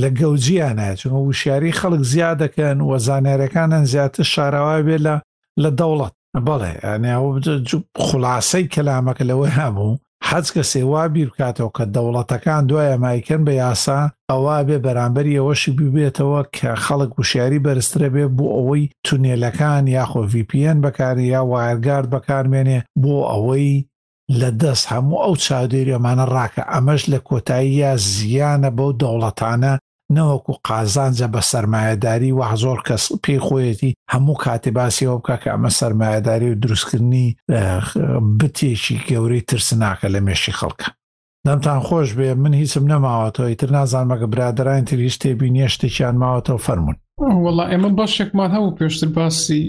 لە گەوجیان هەیە چونکە وشیاری خەڵک زیاد دەکەن و زانارەکانن زیاتر شاراوا بێ لە لە دەوڵەت بەڵێ ئەنیا خلاصەی کەلامەکە لەوەی هەبوو حەج کە سێوا بیر بکاتەوە کە دەوڵەتەکان دوایە مایکەن بە یاسا ئەوە بێ بەرامبەر ئەوەشی ببێتەوە کە خەڵک وشیاری بەرزترە بێ بۆ ئەوەی تونێلەکان یاخۆ VPN بەکاری یا وایرگارد بەکارمێنێ بۆ ئەوەی لە دەست هەموو ئەو چاودێری ئەمانە ڕاکە، ئەمەش لە کۆتاییا زیانە بەو دەوڵەتانە نەوەکو قازانجە بە سەرمایەداری وەح زۆر کەس پێی خۆیەتی هەموو کاتێ باسی ئەوە بکە کە ئەمە سەرمایەداری و دروستکردنی بتێکی گەورەی ترسناکە لە مێشی خەڵکە. دەمتان خۆش بێ من هیچم نەماوەتەوە ئیتر نازانمە کە برادرانی تر هیچ تێبینیە شتێکیان ماوەتەوە فەرمونون وڵا ئێمە بەشێکمان هەبوو پێشتر باسی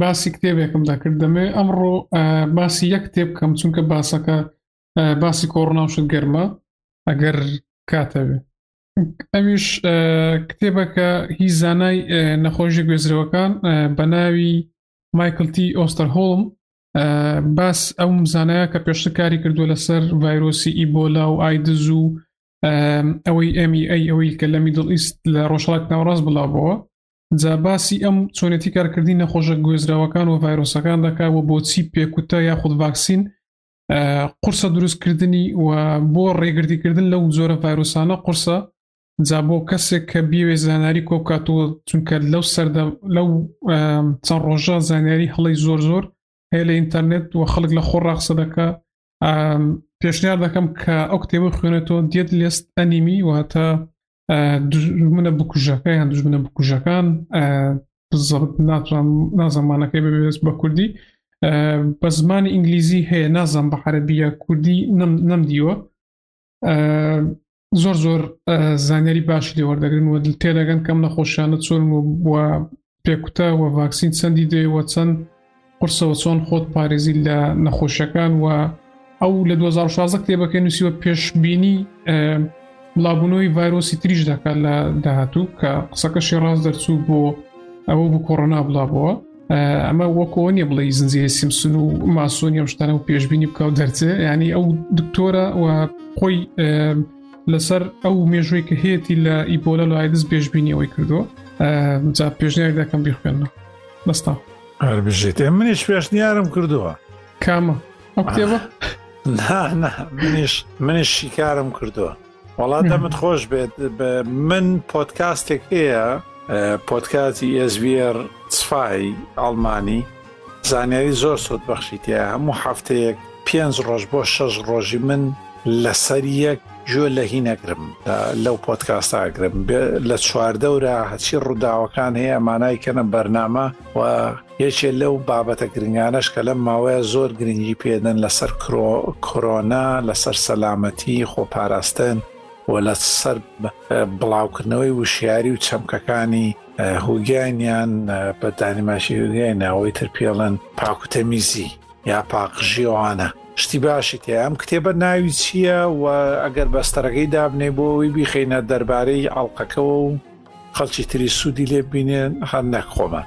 باسی کتێبێکم دەکرد دەمێ ئەمڕۆ باسی یەک کتێب بکەم چونکە باسەکە باسی کۆڕناوشت گەرمە ئەگەر کاتەوێ ئەویش کتێبەکە هی زانای نەخۆشی گوێزرەوەکان بە ناوی مایکلتی ئۆستەر هۆڵم باس ئەو زانایە کە پێشتر کاری کردووە لەسەر ڤایرۆسی ئیبۆلا و ئایدز و ئەوەی ئەمی e ئەی ئەوەی کە لە میدڵ ئیست لە ڕۆژڵات ناوڕاست بڵاوبەوە جا باسی ئەم چۆنێتی کارکردنی نەخۆشە گوێزراوەکان و ڤایرۆسەکان دەکا و بۆچی پێکوتە یاخود ڤاکسین قورسە دروستکردنی و بۆ ڕێگردیکردن لەو زۆرە ڤایرۆسانە قورسە جا بۆ کەسێک کە بیوێ زانیاری کۆ بکاتەوە چونکە لەو سەردە لەو چەند ڕۆژە زانیاری هەڵی زۆر زۆر هەیە لە ئینتەرنێت و خەڵک لە خۆ ڕاقسە دەکە پێشنیار دەکەم کە ئەو کتێبە خوێنێتەوە دێت لێست ئەنیمی واتە منە بکوژەکە یان دژمنە بکوژەکان بزەڵت ناتوان نازەمانەکەی بەبێست بە کوردی بە زمانی ئینگلیزی هەیە نازم بە عەربیە کوردی نەم دیوە زۆر زۆر زانیاری باشی لێوەردەگرن و تێدەگەن کەم نەخۆشیانە چۆن و بووە پێکوتە و ڤاکسین چەندی دەیەوە چەند قرسەوە چۆن خۆت پارێزی لە نەخۆشیەکان و ئەو لە 2016 کتێبەکەی نووسیوە پێشببینی بڵابوونەوەی ڤایرۆسی تریش دەکات لە داهاتوو کە قسەکەشی ڕاست دەرچوو بۆ ئەوە بۆ کۆڕۆنا بڵابەوە ئەمە وەکۆ نیە بڵێ زنجیری سیمسون و ماسۆنی ئەم شتانە و پێشببینی بکە و دەرچێ ینی ئەو دکتۆرە و خۆی لەسەر ئەو مێژووی کە هەیەی لە ئیبۆلە لە ئایدز پێشببینیەوەی کردو جا پێشنیاری دەکەم بیخوێنەوە بەستا هەربژێت منیش پێشنیارم کردووە کامە ئەو کتێبە منیش منیش شیکارم کردووە وەڵا دەمت خۆش بێت من پۆتکاستێک هەیە پۆتکاتی ئێزویێر سفای ئەڵمانی زانیاری زۆر سۆت بەخشیتە هەموو هەفتەیەک پێنج ڕۆژ بۆ شەش ڕۆژی من لەسەر یەک گوێ لە هی نەگرم لەو پۆتکاستاگرم لە چواردەورە هەچی ڕووداوەکان هەیە مانای کەنە بەرنامە و یەکێ لەو بابەتە گرنگانەش کە لەم ماوەیە زۆر گرنگی پێدەن لەسەر کۆرۆنا لەسەر سەلامەتی خۆپاراستن و لە سەر بڵاوکردنەوەی وشیاری و چەمکەکانی هوگیانیان بە دانیماشی هوگیای ناوەی تر پێڵن پاکوتەمیزی یا پاقژیۆانە شتی باشی تێ ئەم کتێبە ناوی چییە و ئەگەر بەستەرەکەی دابنێ بۆەوەی بیخینە دەربارەی ئاڵلقەکەەوە و خەڵکی تری سوودی لێ بینێن هەر نەک خۆمان